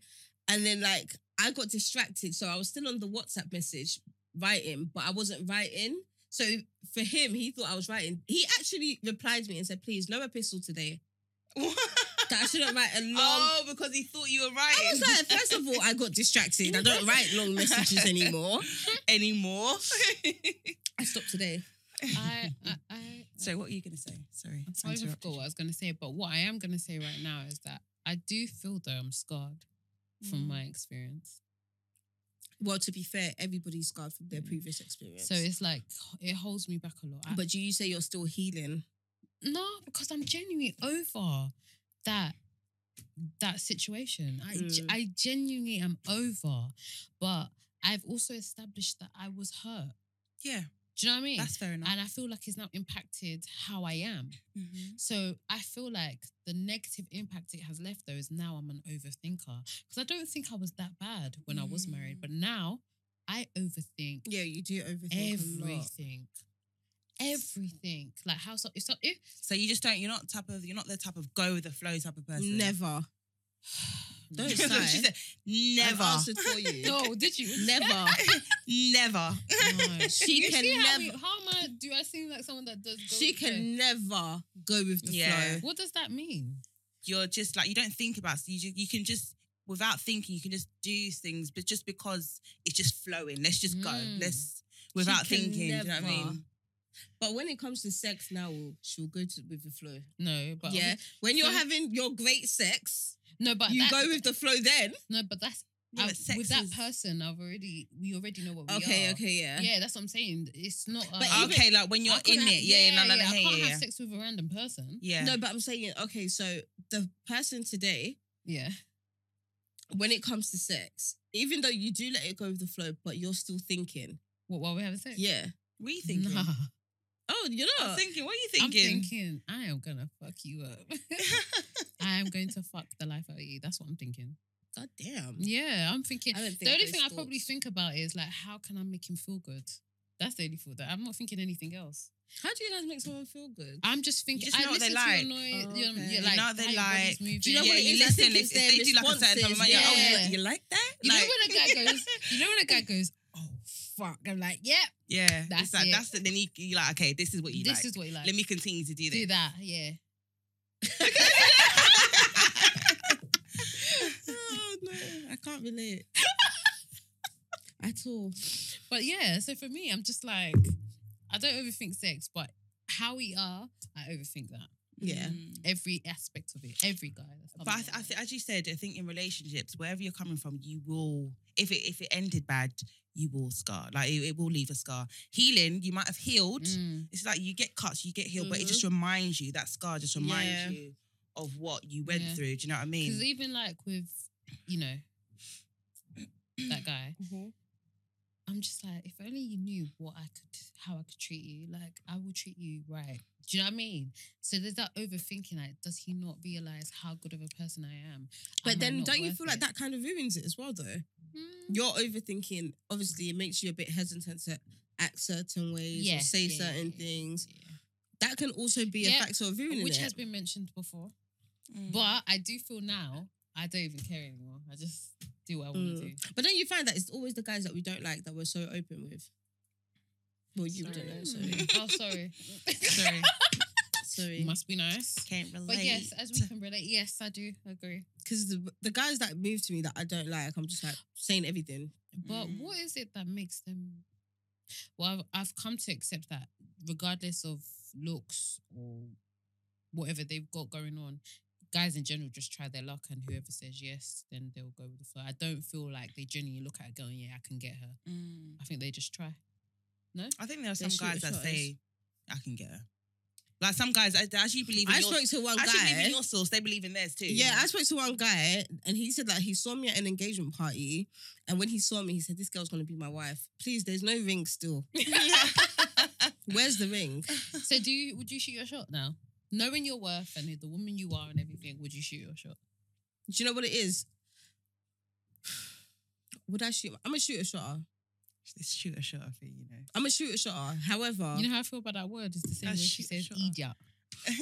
and then like I got distracted, so I was still on the WhatsApp message writing, but I wasn't writing. So for him, he thought I was writing. He actually replied to me and said, "Please, no epistle today. (laughs) That I shouldn't write a long." oh, because he thought you were I writing. was like, first of all, I got distracted. I don't write long messages anymore. (laughs) anymore. I stopped today. I, I, (laughs) I, so, what are you gonna say? Sorry, I even forgot what I was going to say. But what I am going to say right now is that I do feel though I'm scarred from Mm. my experience. Well, to be fair, everybody's scarred from their previous experience. So it's like it holds me back a lot. I- but do you say you're still healing? No, because I'm genuinely over that that situation. I ge- Mm. I genuinely am over, but I've also established that I was hurt. Yeah, Do you know what I mean? that's fair enough. and I feel like it's now impacted how I am. Mhm. So I feel like the negative impact it has left though is now I'm an overthinker because I don't think I was that bad when I was married, Mm. but now I overthink Yeah, you do overthink everything. Everything, like how so? If, so, if So you just don't. You're not type of. You're not the type of go with the flow type of person. Never. (sighs) (sighs) (sighs) Don't That's what sigh. she said. I've Never. answered for you. (laughs) no, did you? (laughs) Never. Never. (laughs) No. She You can see how, never- we- how am I? Do I seem like someone that does? Go She with the can never go with the Yeah. flow. What does that mean? You're just like you don't think about. You just, you can just without thinking. You can just do things, but just because it's just flowing. Let's just go. Mm. Let's without can thinking. Do you know what I never. mean? But when it comes to sex now, she'll go to, with the flow. No, but yeah. When you're so- having your great sex, no, but you go with the flow then. no, but that's Yeah, I- but sex with that person. I've already we already know what we Okay, are. okay, okay, yeah. Yeah, that's what I'm saying. It's not. Uh, But I okay, like when you're in have- it. Yeah, yeah, no, no, no, I can't yeah, have yeah. sex with a random person. Yeah. No, but I'm saying, okay, so the person today, Yeah. when it comes to sex, even though you do let it go with the flow, but you're still thinking, What? While we having sex? yeah. we thinking? Uh, Nah. Oh, you're I not. thinking. What are you thinking? I'm thinking? I am gonna fuck you up. (laughs) I am going to fuck the life out of you. That's what I'm thinking. God damn. Yeah, I'm thinking. I think The only thing I probably think about is like, how can I make him feel good? That's the only thought. That I'm not thinking anything else. How do you guys make someone feel good? I'm just thinking. just I know what they like. your noise. Oh, your, okay. your, You know what they like. Do you know yeah, what it you is? I listen. think If, if they do like a certain time, you're like, oh, you, yeah. like- you like that? You know when a guy goes, you know when a guy goes, fuck, I'm like, yeah, yeah, That's like it. that's the, then you you like okay, this is what you this like. is what you like. Let me continue to do do this. that, yeah. (laughs) oh no, I can't relate (laughs) at all. But yeah, so for me, I'm just like, I don't overthink sex, but how we are, I overthink that. Yeah. Mm. Every aspect of it, every guy. But I, th- I th- as you said, I think in relationships, wherever you're coming from, you will if it if it ended bad, you will scar. Like it, it will leave a scar. Healing, you might have healed. Mm. It's like you get cuts, you get healed, but it just reminds you that scar just reminds Yeah. you of what you went Yeah. through. Do you know what I mean? Because even like with, you know, that guy, I'm just like, if only you knew what I could, how I could treat you, like I will treat you right. Do you know what I mean? So there's that overthinking. Like, does he not realize how good of a person I am? But Am then don't you worth feel like that kind of ruins it as well though? Mm. You're overthinking, obviously it makes you a bit hesitant to act certain ways Yeah, or say yeah, certain yeah, things. yeah. That can also be Yeah, a factor of ruining it. which it. has been mentioned before. Mm. But I do feel now I don't even care anymore. I just do what I want to Mm. do. But don't you find that it's always the guys that we don't like that we're so open with? Well, you don't know, sorry. (laughs) Oh, sorry. Sorry, Sorry. Must be nice. can't relate. But yes, as we can relate, yes, I do agree. Because the, the guys that move to me that I don't like, I'm just like saying everything. But Mm. what is it that makes them? Well, I've, I've come to accept that regardless of looks or whatever they've got going on, guys in general just try their luck, and whoever says yes, then they'll go with the flow. I don't feel like they genuinely look at a girl and yeah, I can get her. Mm. I think they just try. No, I think there are They some shoot guys the that shots. say, "I can get her." Like some guys, I, they actually believe. In I your, spoke to one actually believe guy. in your source. They believe in theirs too. Yeah, I spoke to one guy and he said that he saw me at an engagement party. And when he saw me, he said, This girl's gonna be my wife. Please, there's no ring still. (laughs) Where's the ring? (laughs) So do you? Would you shoot your shot now, knowing your worth and the woman you are and everything? Would you shoot your shot? Do you know what it is? (sighs) Would I shoot? I'm a shooter shotter. Let's shoot a shot of it, you know. I'm a shooter shotter. However, You know how I feel about that word? It's the same A way she says shotter. idiot.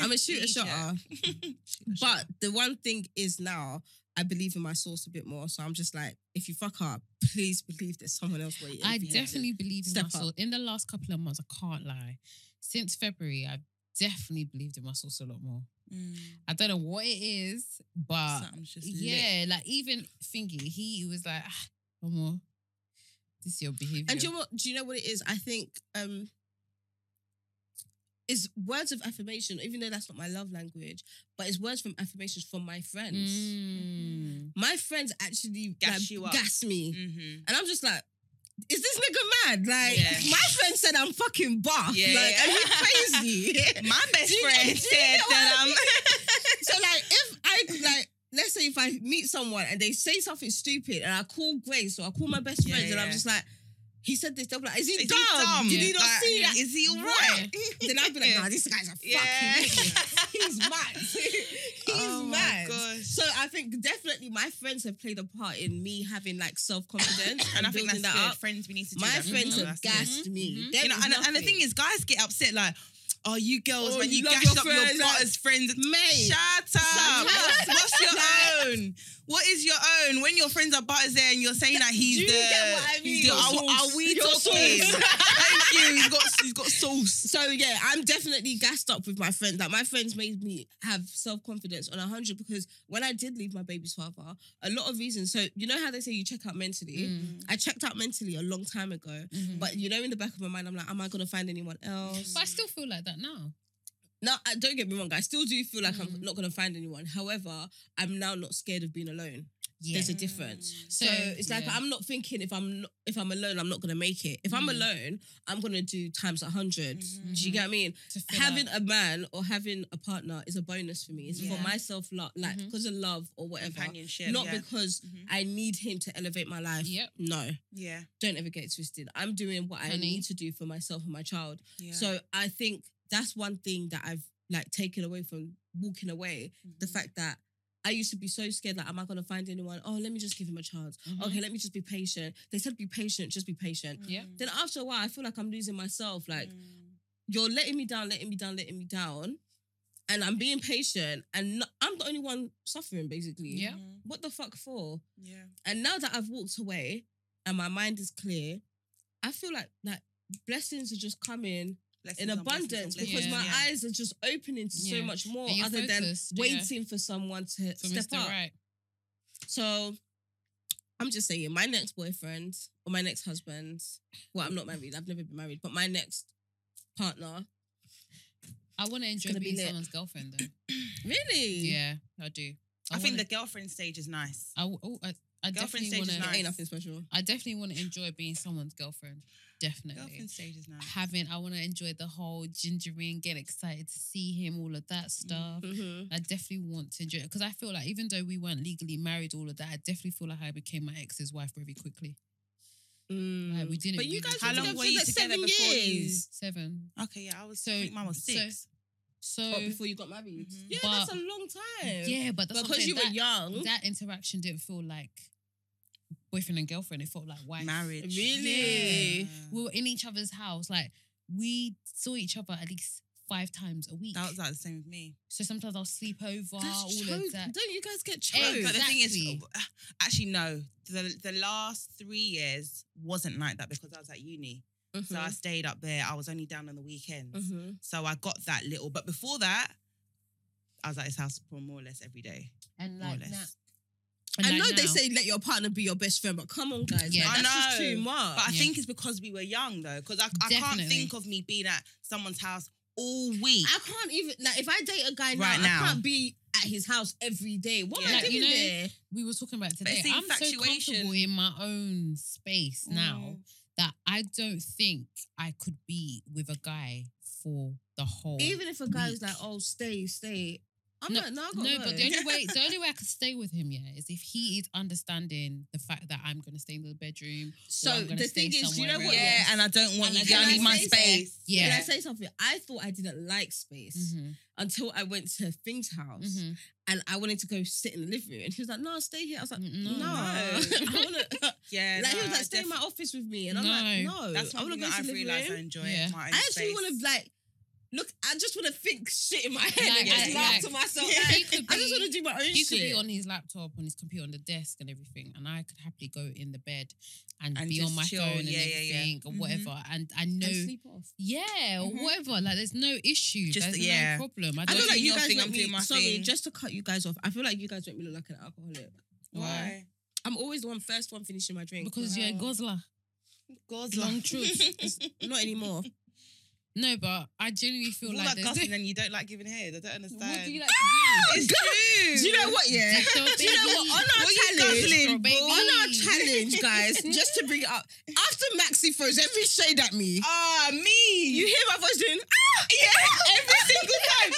I'm a shooter shotter. Shoot a shot. (laughs) But the one thing is now I believe in my source a bit more. So I'm just like, if you fuck up, (laughs) please believe there's someone else waiting. I definitely believe in step my. In the last couple of months, I can't lie. Since February, I've definitely believed in my source a lot more. Mm. I don't know what it is, but Something's just lit. yeah, like even Thingy, he was like, ah, no more. This is your behavior. And do you know what? Do you know what it is? I think um it's words of affirmation, even though that's not my love language, but it's words from affirmations from my friends. Mm. My friends actually Gas like, you up. gas me. Mhm. And I'm just like, is this nigga mad? Like, Yeah. my friend said I'm fucking buff. Yeah, like, yeah. and he's (laughs) crazy. My best you- friend you said that I mean? (laughs) so like, if I like, let's say if I meet someone and they say something stupid, and I call Grace or I call my best Yeah, friends, and I'm just like, he said this. They'll be like, is he Is dumb? he dumb? Did he not Like, see that? Is he all Right. right? then I'd be like, nah, this guy's a (laughs) fucking Yeah. idiot. He's mad. (laughs) He's oh mad. So I think definitely my friends have played a part in me having like self confidence (coughs) and I think that's that good. up. Friends, we need to do My that. friends Mhm. have gassed me. Mhm. You know, and, and the thing is, guys get upset like, oh, you girls, Oh, when you you, gash your up friends, your butters friends, mate. Shut up. what's your own? (laughs) What is your own? When your friends are butters there and you're saying that he's Do you the, get what I he's mean? the- Your are, sauce. are we Your talking? sauce. Thank you. He's got he's got sauce. So yeah, I'm definitely gassed up with my friends. Like my friends made me have self confidence on hundred because when I did leave my baby's father, a lot of reasons. So you know how they say you check out mentally. Mm. I checked out mentally a long time ago, Mhm. but you know, in the back of my mind, I'm like, am I gonna find anyone else? But I still feel like that now. No, don't get me wrong. I still do feel like I'm Mm. not gonna find anyone. However, I'm now not scared of being alone. Yeah. There's a difference. So, it's like yeah. I'm not thinking if I'm not, if I'm alone, I'm not gonna make it. If I'm Mm. alone, I'm gonna do times a 100 Mhm. Do you get what I mean? Having up. a man or having a partner is a bonus for me. It's Yeah. for my self love, like Mhm. because of love or whatever. Companionship. Not because Mhm. I need him to elevate my life. Yep. No, yeah. don't ever get twisted. I'm doing what I need to do for myself and my child. Yeah. So I think that's one thing that I've like taken away from walking away. The Mhm. fact that I used to be so scared. Like, am I gonna find anyone? Oh, let me just give him a chance. Mhm. Okay, let me just be patient. They said be patient, just be patient. Yeah. Then after a while, I feel like I'm losing myself. Like Mm. you're letting me down, letting me down, letting me down, and I'm being patient, and I'm the only one suffering basically. Yeah. Mm. What the fuck for? Yeah. And now that I've walked away and my mind is clear, I feel like like blessings are just coming in on blessings on abundance because Yeah. my Yeah. eyes are just opening to so much more other focused, than yeah. waiting for someone to For step Mr. up. Right. So I'm just saying, my next boyfriend or my next husband. Well, I'm not married. I've never been married, but my next partner. I want to enjoy gonna be being someone's girlfriend though. (clears throat) Really? Yeah, I do. I, think wanna- the girlfriend stage is nice. I, w- oh, I, I Girlfriend definitely stage want is to. It nice. ain't nothing special. I definitely want to enjoy being someone's girlfriend. Definitely. Girlfriend stage is nice. Having, I want to enjoy the whole gingering, get excited to see him, all of that stuff. Mhm. I definitely want to enjoy it because I feel like even though we weren't legally married, all of that, I definitely feel like I became my ex's wife very quickly. Mm. Like, we didn't But you guys do How long were you together seven before you- years. Seven. Okay, yeah, I was. So- I think mine was six. So What, before you got married? Mhm. Yeah, But- that's a long time. yeah, but that's because saying, you were that, young. that interaction didn't feel like boyfriend and girlfriend. It felt like wife. Marriage. Really? Yeah. We were in each other's house. Like we saw each other at least five times a week. That was like the same with me. so sometimes I'll sleep over, That's all choked. of that. Don't you guys get Hey, choked? But the thing is, uh, actually, no. The the last three years wasn't like that because I was at uni. So I Mhm. stayed up there. I was only down on the weekends. Mhm. So I got that little. But before that, I was at his house for more or less every day. And More or like less. that. And I like know they say let your partner be your best friend, but come on, guys. Yeah. like, I that's just know, too much. But I Yeah. think it's because we were young though. Because I, I can't think of me being at someone's house all week. I can't even like if I date a guy now, Right now. I can't be at his house every day. What am I Like, doing you know, there? we were talking about it But today. it's I'm so comfortable in my own space now Mm. that I don't think I could be with a guy for the whole. Even if a guy's week. like, "Oh, stay, stay," I'm No, like, "No, I no, but the only way the only (laughs) way I could stay with him, yeah, is if he is understanding the fact that I'm gonna stay in the bedroom. so I'm gonna the thing is, you know what? else. yeah, and I don't want And I you. don't I need my like space. Yeah. Can I say something? I thought I didn't like space Mhm, until I went to Thing's house mhm. and I wanted to go sit in the living room, and he was like, "No, stay here." I was like, Mm, "No, no. (laughs) I want to." (laughs) Yeah, like he was like, "Stay in my office with me," and I'm like, No. "No, That's I one want thing to go that to I've the living I room." enjoy. Yeah. I actually want to like look. I just want to think shit in my head Like, and just I- laugh to myself. Like, could I just be- want to do my own shit. He shit. could be on his laptop, on his computer, on the desk, and everything, and I could happily go in the bed and, And be on just my chill. phone and Yeah, yeah, yeah. everything or Mhm. whatever. And I and know, sleep off. yeah, or Mhm. whatever. Like, there's no issue. Just- there's yeah. no problem. I I don't feel like you your guys thing, make I'm me. doing my sorry, thing. just to cut you guys off. I feel like you guys make me look like an alcoholic. Why? I'm always the one first one finishing my drink. because you're a Wow. guzzler. God's Long truth. (laughs) It's not anymore. No, but I genuinely feel All like that there's gussing and you don't like giving head. I don't understand. What do you like to do? (gasps) It's true. Do you know what? Yeah. So Do you know what? On our What you challenge, guzzling, baby? on our challenge, guys, just to bring it up. After Maxi throws every shade at me, Ah, me. you hear my voice doing ah, yeah, every single time.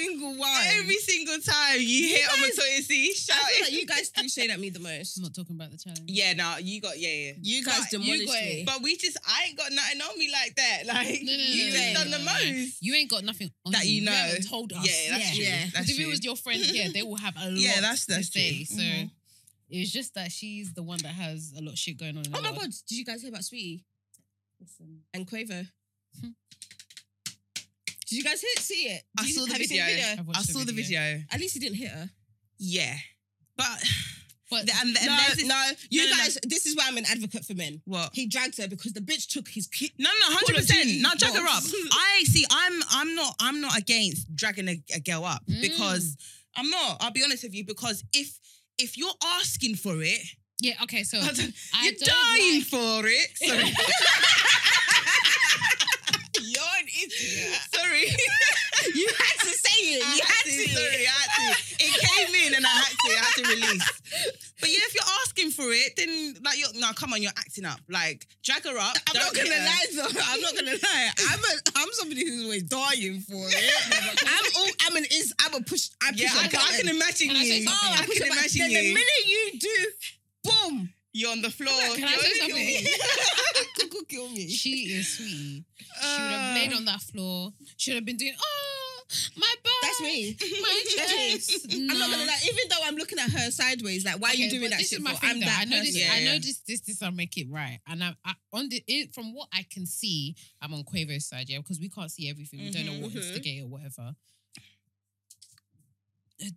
Every single one. Every single time you, hit on guys- the toilet seat, I feel shouting. like you guys do shade at me the (laughs) most. I'm not talking about the challenge. yeah, no, you got yeah, yeah. You guys But demolished got it. me. But we just, I ain't got nothing on me like that. (laughs) Like No, no, no, you no, just no, done no, the no. most. You ain't got nothing on That you know. haven't told us. Yeah, that's true. Yeah. That's Because if it true. was your friend here, they will have a (laughs) lot Yeah, that's- that's to say. true. So Mhm. it's just that she's the one that has a lot of shit going on. In Oh my world. god, did you guys hear about Saweetie Listen. and Quavo? Did you guys hit, see it? I Did you- saw the have you seen video. I've watched I saw the video. At least he didn't hit her. Yeah, but But the- and, and no, there's this, no, you no, no, no. guys. This is why I'm an advocate for men. what? He dragged her because the bitch took his kid. No, no, Call hundred of Duty percent. Now drag her up. box. I see. I'm, I'm not, I'm not against dragging a, a girl up Mm. because I'm not. I'll be honest with you because if if you're asking for it, yeah, okay, so (laughs) I don't- you're don't dying like- for it. Sorry. (laughs) you're an idiot. Sorry. (laughs) You had to say it. I You had had to, to. Sorry, I had to. It came in and I had to. I had to release. But yeah, if you're asking for it, then like you're no, come on, you're acting up. Like drag her up. I'm don't gonna hit her. lie though. I'm not gonna lie. I'm a I'm somebody who's always dying for it. I'm all, I'm an is I'm a push. I push Yeah, a I, can- I can imagine Can you. something? Oh, I I can a button. imagine Then you. the minute you do, boom. You're on the floor. Can I say something? (laughs) Cuckoo kill me. she is sweet. She would have Uh, laid on that floor. Should have been doing, oh, my butt. That's me. My me. choice. I'm not No. gonna lie. Even though I'm looking at her sideways, like, why are you doing that shit for? I'm that I know this. person. I know this. This. This. I'll make it right. And I'm I, on the it, from what I can see, I'm on Quavo's side, yeah, because we can't see everything. We don't know what Mhm. instigated or whatever.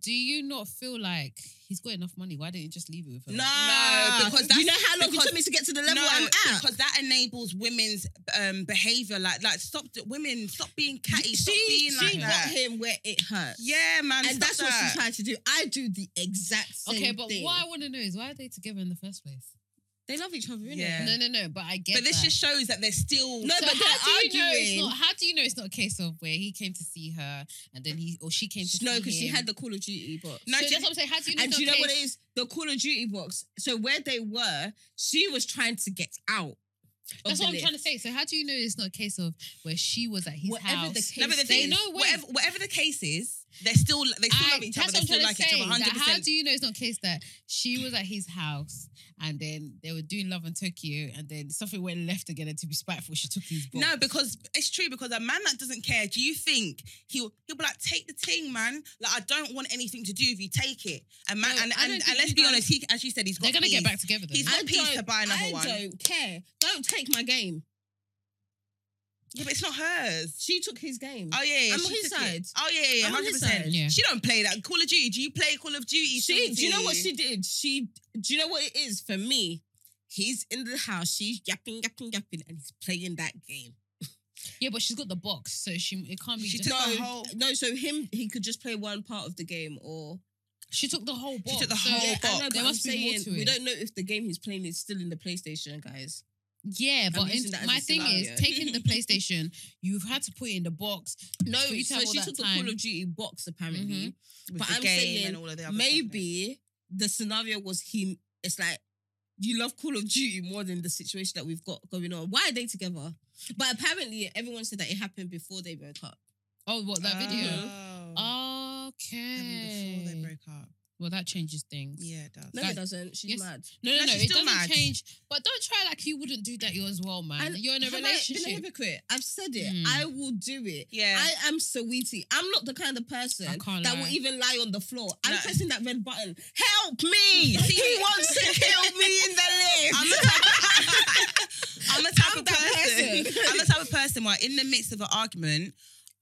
Do you not feel like he's got enough money? Why didn't you just leave it with her? No, Nah, because you know how long because- it took me to get to the level no, I'm at. because that enables women's um, behavior. Like, like stop women, stop being catty, stop she being like she got that. him where it hurts. Yeah, man, and stop that's what she's trying to do. I do the exact same Okay, but thing. what I want to know is why are they together in the first place? They love each other, innit? Yeah. No, no, no. But I get. But this that. just shows that they're still. No, So but how do you know it's not? How do you know it's not a case of where he came to see her and then he or she came to see No, because she had the Call of Duty box. No, so do- that's what I'm saying. How do you know? and it's do you not know a what it case- is? The Call of Duty box. So where they were, she was trying to get out. That's what I'm trying to say. So how do you know it's not a case of where she was at his Whatever house? the case no, but the They is, know whatever, whatever the case is, they're still they still I- love each other. They still like to each other. that Hundred how do you know it's not a case that she was at his house and then they were doing love in Tokyo and then something went left again and to be spiteful she took his box. No, because it's true. Because a man that doesn't care, do you think he'll he'll be like, take the ting, man? Like I don't want anything to do with you. Take it. And man, No, and, I and, and let's be guys- honest, he as you said, he's got they're gonna peas. get back together. Though. He's got peas to buy another I one. don't care. Don't take my game. Yeah, but it's not hers. She took his game. Oh yeah, yeah I'm on his took it. side. Oh yeah, yeah, I'm on hundred his side. Yeah. She don't play that Call of Duty. Do you play Call of Duty? She, do you know what she did? She, do you know what it is for me? He's in the house. She's yapping, yapping, yapping, and he's playing that game. (laughs) yeah, but she's got the box, so she it can't be. She just, took no, the whole- no. So him, he could just play one part of the game, or she took the whole box. took the so whole I know, box. but There I'm must be more saying to we don't know if the game he's playing is still in the PlayStation, guys. Yeah, but in, using that as my thing scenario. is taking the (laughs) PlayStation. You've had to put it in the box. No, For you to so have she that took the. Call of Duty box apparently. Mhm. With But the I'm game saying and all of the other stuff, Maybe the scenario was him. It's like you love Call of Duty more than the situation that we've got going on. Why are they together? But apparently, everyone said that it happened before they broke up. Oh, what that video? Oh. Okay. Happened before they broke up. Well, that changes things. Yeah, it does. No, Guys, it doesn't. She's yes. mad. No, no, No, no. she's It still doesn't mad. change. But don't try like you wouldn't do that you as well, man. And You're in a have I been a relationship. hypocrite. I've said it. Hmm. I will do it. Yeah. I am Saweetie. I'm not the kind of person I can't that lie. will even lie on the floor. I'm No. pressing that red button. Help me! (laughs) he wants to (laughs) kill me in the lift. I'm the type (laughs) I'm the type I'm of that person. person. I'm the type of person where in the midst of an argument,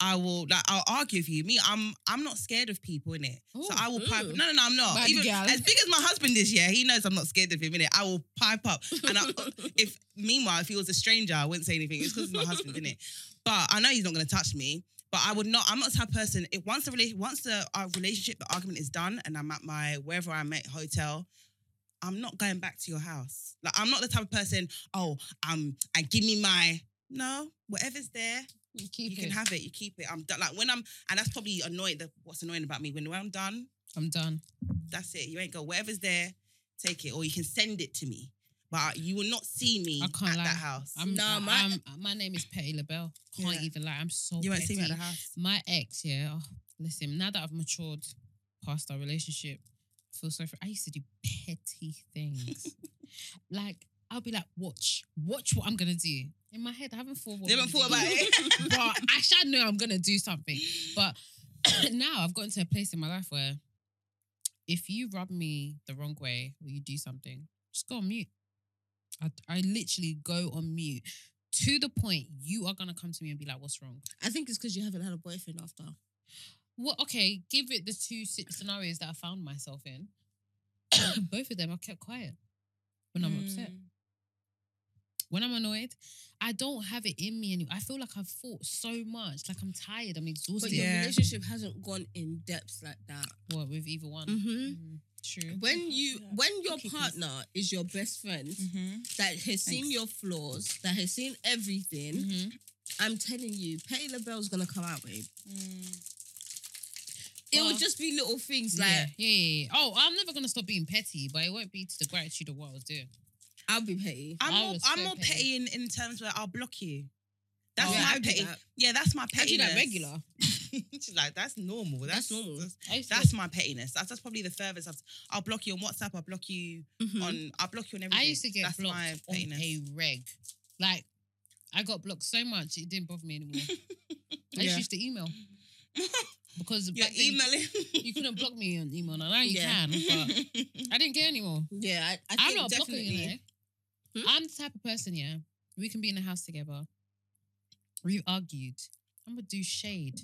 I will like I'll argue with you. Me, I'm I'm not scared of people in it. So I will pipe. No, no, no, I'm not. Bad Even gal. as big as my husband is, yeah, he knows I'm not scared of him in it. I will pipe up. And I, (laughs) if meanwhile, if he was a stranger, I wouldn't say anything. It's because my husband, in it. But I know he's not going to touch me. But I would not. I'm not the type of person. If once the once the our relationship, the argument is done, and I'm at my wherever I'm at hotel, I'm not going back to your house. Like I'm not the type of person. Oh, um, and give me my no. Whatever's there, You keep you it. can have it. You keep it. I'm done. Like when I'm, and that's probably annoying. The, what's annoying about me when, when I'm done, I'm done. that's it. You ain't go. Whatever's there, take it, or you can send it to me. But you will not see me I can't at lie. that house. I'm, Nah, I- my- I'm- my name is Petty LaBelle. Can't Yeah. even lie. I'm so you won't see me at the house. My ex, yeah. Oh, listen, now that I've matured past our relationship, I feel so. I used to do petty things. (laughs) like I'll be like, watch, watch what I'm gonna do. In my head, I haven't thought. What I'm thought about do. it. (laughs) but I should know I'm gonna do something. But (clears throat) now I've gotten to a place in my life where if you rub me the wrong way or you do something, just go on mute. I, I literally go on mute to the point you are gonna come to me and be like, "What's wrong?" I think it's because you haven't had a boyfriend after. Well, okay, give it the two scenarios that I found myself in. (coughs) Both of them, I kept quiet when I'm upset. Mm. Mm. When I'm annoyed, I don't have it in me anymore. I feel like I've fought so much. Like I'm tired. I'm exhausted. But exhausted. your Yeah. relationship hasn't gone in depth like that. What with either one? Mm-hmm. Mm, True. When you, Yeah. when your Cookies. partner is your best friend Mm-hmm. that has seen Thanks. your flaws, that has seen everything, Mhm. I'm telling you, Petty LaBelle's gonna come out, babe. It Well, would just be little things like yeah, yeah, yeah, yeah. Oh, I'm never gonna stop being petty, but it won't be to the gratitude of what I was doing. I'll be petty. I'm I more, was I'm so more petty. petty in, in terms where I'll block you. That's Oh, my I do petty. that. Yeah, that's my I do pettiness. that regular. (laughs) She's like, that's normal. That's, That's normal. That's, I used to that's my pettiness. That's, that's probably the furthest. I've, I'll block you on WhatsApp. I'll block you Mhm. on. I'll block you on everything. I used to get that's blocked my on pettiness. a reg. Like, I got blocked so much it didn't bother me anymore. (laughs) I Yeah. just used to email. (laughs) because You're back then emailing. you couldn't block me on email. Now you Yeah. can, but I didn't get anymore. Yeah, I, I I'm think not blocking you. know. Hmm? I'm the type of person, yeah. We can be in the house together. We've argued. I'm gonna do shade.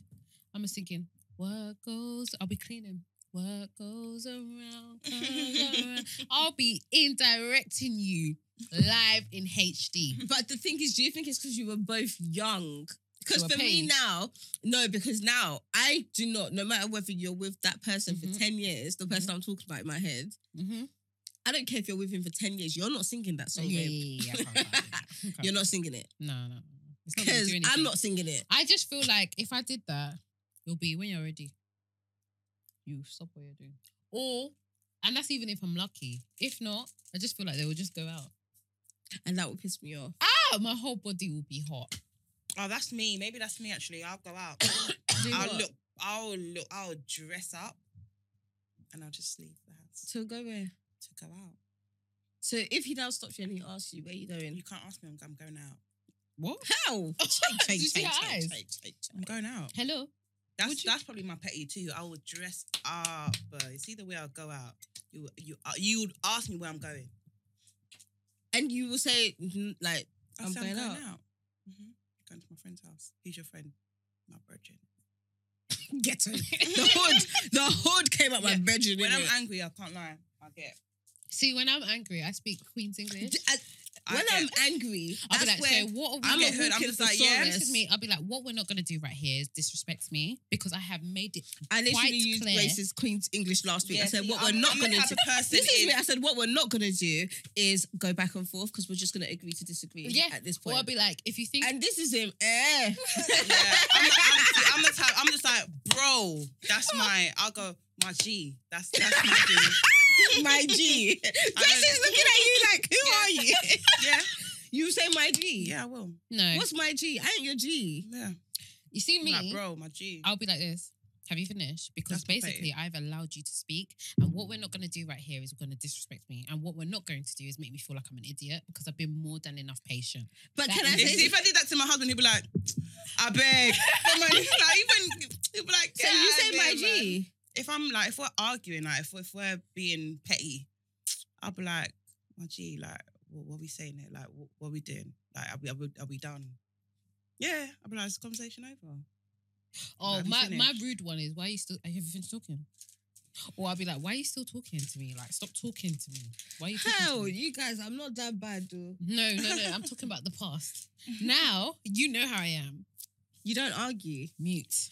I'm just thinking, what goes? I'll be cleaning. What goes around, comes around. (laughs) I'll be indirecting you live in HD. But the thing is, do you think it's because you were both young? Because for we're me now, no, because now I do not, no matter whether you're with that person Mhm. for 10 years, the person I'm talking about in my head, Mm-hmm. I don't care if you're with him for 10 years, you're not singing that song. yeah, babe. yeah, yeah, yeah. I can't- (laughs) I can't- I can't. You're not singing it. No, no, no. It's not gonna Because do I'm not singing it. I just feel like if I did that, it'll be when you're ready. You stop what you're doing. Or, and that's even if I'm lucky. If not, I just feel like they will just go out. And that would piss me off. Ah, my whole body will be hot. oh, that's me. Maybe that's me. Actually, I'll go out. (coughs) Do I'll what? look. I'll look. I'll dress up, and I'll just leave the house So go where? To go out. So if he now stops you and he asks you, where you going? You can't ask me. I'm, I'm going out. What? How? Did you see her eyes? I'm going out. Hello? That's you- that's probably my petty too. I would dress up, but you see the way I'll go out. You you uh, you would ask me where I'm going. And you will say, "Mhm, like, I'll I'm going out. hmm Going to my friend's house. Who's your friend? My virgin. (laughs) Ghetto. (laughs) the hood. The hood came up my Yeah. bedroom. When I'm angry, I can't lie. I get. See, when I'm angry, I speak Queen's English. D- I- I when I'm angry, I'll be that's like, where so what are we I'm I get a hurt. I'm walking just like, yeah. thesaurus. This is me. I'll be like, what we're not gonna do right here is disrespect me because I have made it. I literally quite used clear. Grace's Queen's English last week. Yeah, I said see, what I'm- we're not I'm gonna do. person This is is- me. I said what we're not going to do is go back and forth because we're just going to agree to disagree. Yeah. At this Or I'll be like, if you think and this is him. Eh. (laughs) Yeah, I'm, I'm, I'm the type. I'm just like, bro. That's my. I'll go. My G. That's that's my G. (laughs) (laughs) my G. Grace is looking at you like, who Yeah. are you? (laughs) Yeah, you say my G. yeah, I will. no, What's my G? I ain't your G. Yeah, you see me, like, bro, my G. I'll be like this. Have you finished? Because That's basically, I've allowed you to speak, and what we're not going to do right here is we're going to disrespect me, and what we're not going to do is make me feel like I'm an idiot because I've been more than enough patient. But That can I is- If, say? if I did that to my husband, he'd be like, I beg. (laughs) Come on, like, even he'd be like, so you out say of my G. man." If I'm like, if we're arguing, like, if, if we're being petty, I'll be like, oh, my G, like, what, what are we saying here? Like, what, what are we doing? Like, are we, are we, are we done? Yeah, I'll be like, is the conversation over? Oh, you my, my rude one is why are you still? Have you finished talking? Or I'll be like, why are you still talking to me? Like, stop talking to me. Why are you talking to Hell, you guys, I'm not that bad, though. No, no, no. I'm talking about the past. (laughs) Now you know how I am. You don't argue. Mute.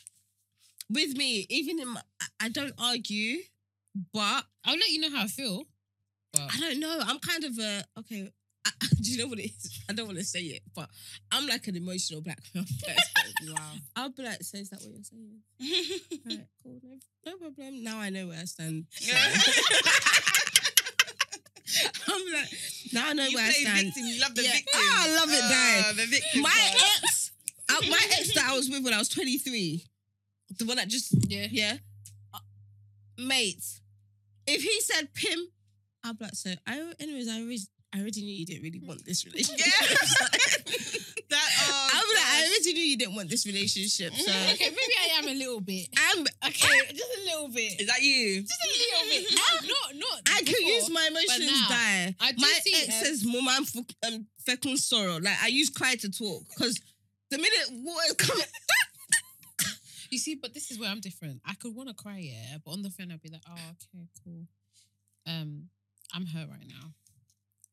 With me, even in my, I- don't argue, but I'll let you know how I feel. But I don't know. I'm kind of a okay. I, (laughs) do you know what it is? I don't want to say it, but I'm like an emotional black (laughs) person. wow. I'll be like, so is that what you're saying? (laughs) Right, cool, no, no problem. Now I know where I stand. I'm like, now I know you where I stand. victim. You love the Yeah. victim. Ah, I love it, Di. the victim. My part. ex, uh, my ex that I was with when I was 23, the one that just Yeah. yeah, uh, mate. If he said Pim, I'll be like, so I anyways, I already I already knew you didn't really want this relationship. Yeah. (laughs) that. Oh, I'll be like, I already knew you didn't want this relationship. So Okay, maybe I am a little bit. I'm Okay, just a little bit. Is that you? Just a little bit. (laughs) Not, not, not. I can use my emotions now, die. I do my see ex it. says mom um fekun sorrow. Like I use cry to talk because the minute water is coming, (laughs) You see, but this is where I'm different. I could want to cry, yeah, but on the phone I'd be like, oh, okay, cool. Um, I'm hurt right now.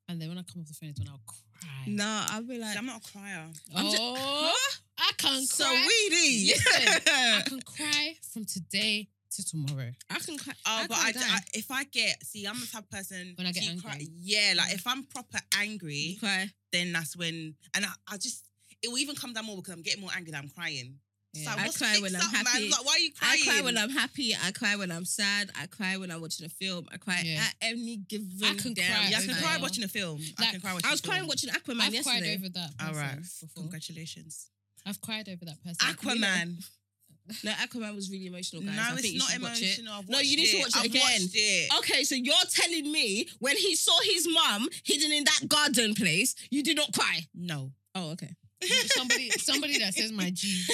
And then when I come off the phone, it's when I'll cry. No, I'll be like, I'm not a crier. I'm just- oh, I can so cry. weedy. Listen, I (laughs) can cry from today to tomorrow. I can cry. Oh, but I, die. I, if I get, see, I'm the type of person. When I get angry. cry- yeah, like if I'm proper angry, cry. then that's when, and I, I just, it will even come down more because I'm getting more angry that I'm crying. It's Yeah. like, I what's cry when I'm up, happy. Like, why are you crying? I cry when I'm happy. I cry when I'm sad. I cry when I'm watching a film. I cry Yeah. at any given I can damn cry Yeah, I can cry watching a film. I can cry watching I was a film. crying watching Aquaman I've yesterday. cried over that person All right. before. Congratulations. I've cried over that person. Aquaman. No, Aquaman was really emotional, guys. No, I it's you not should watch it. emotional. No, you watched need to watch it I've again. Watched it. Okay, so you're telling me when he saw his mum hidden in that garden place, you did not cry? No. Oh, okay. Somebody, somebody that says my G. (laughs)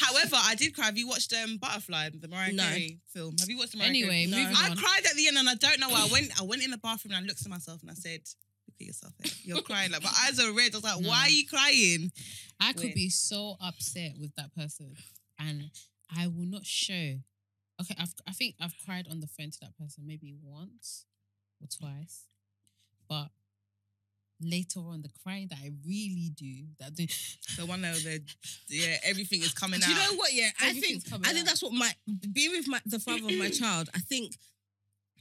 However, I did cry. Have you watched um, Butterfly, the Mariah No. Carey film? Have you watched the Mariah Anyway, Carey? No. moving I on. cried at the end, and I don't know why. I went, I went in the bathroom and I looked at myself and I said, "Look at yourself. eh? You're crying. Like my eyes are red. I was like, No. why are you crying? I could Weird. be so upset with that person, and I will not show. Okay, I've, I think I've cried on the phone to that person maybe once or twice, but later on, the crying that I really do, that do, The one that the yeah, everything is coming Do you know what? Yeah, I think I think out. that's what my being with my the father of my child. I think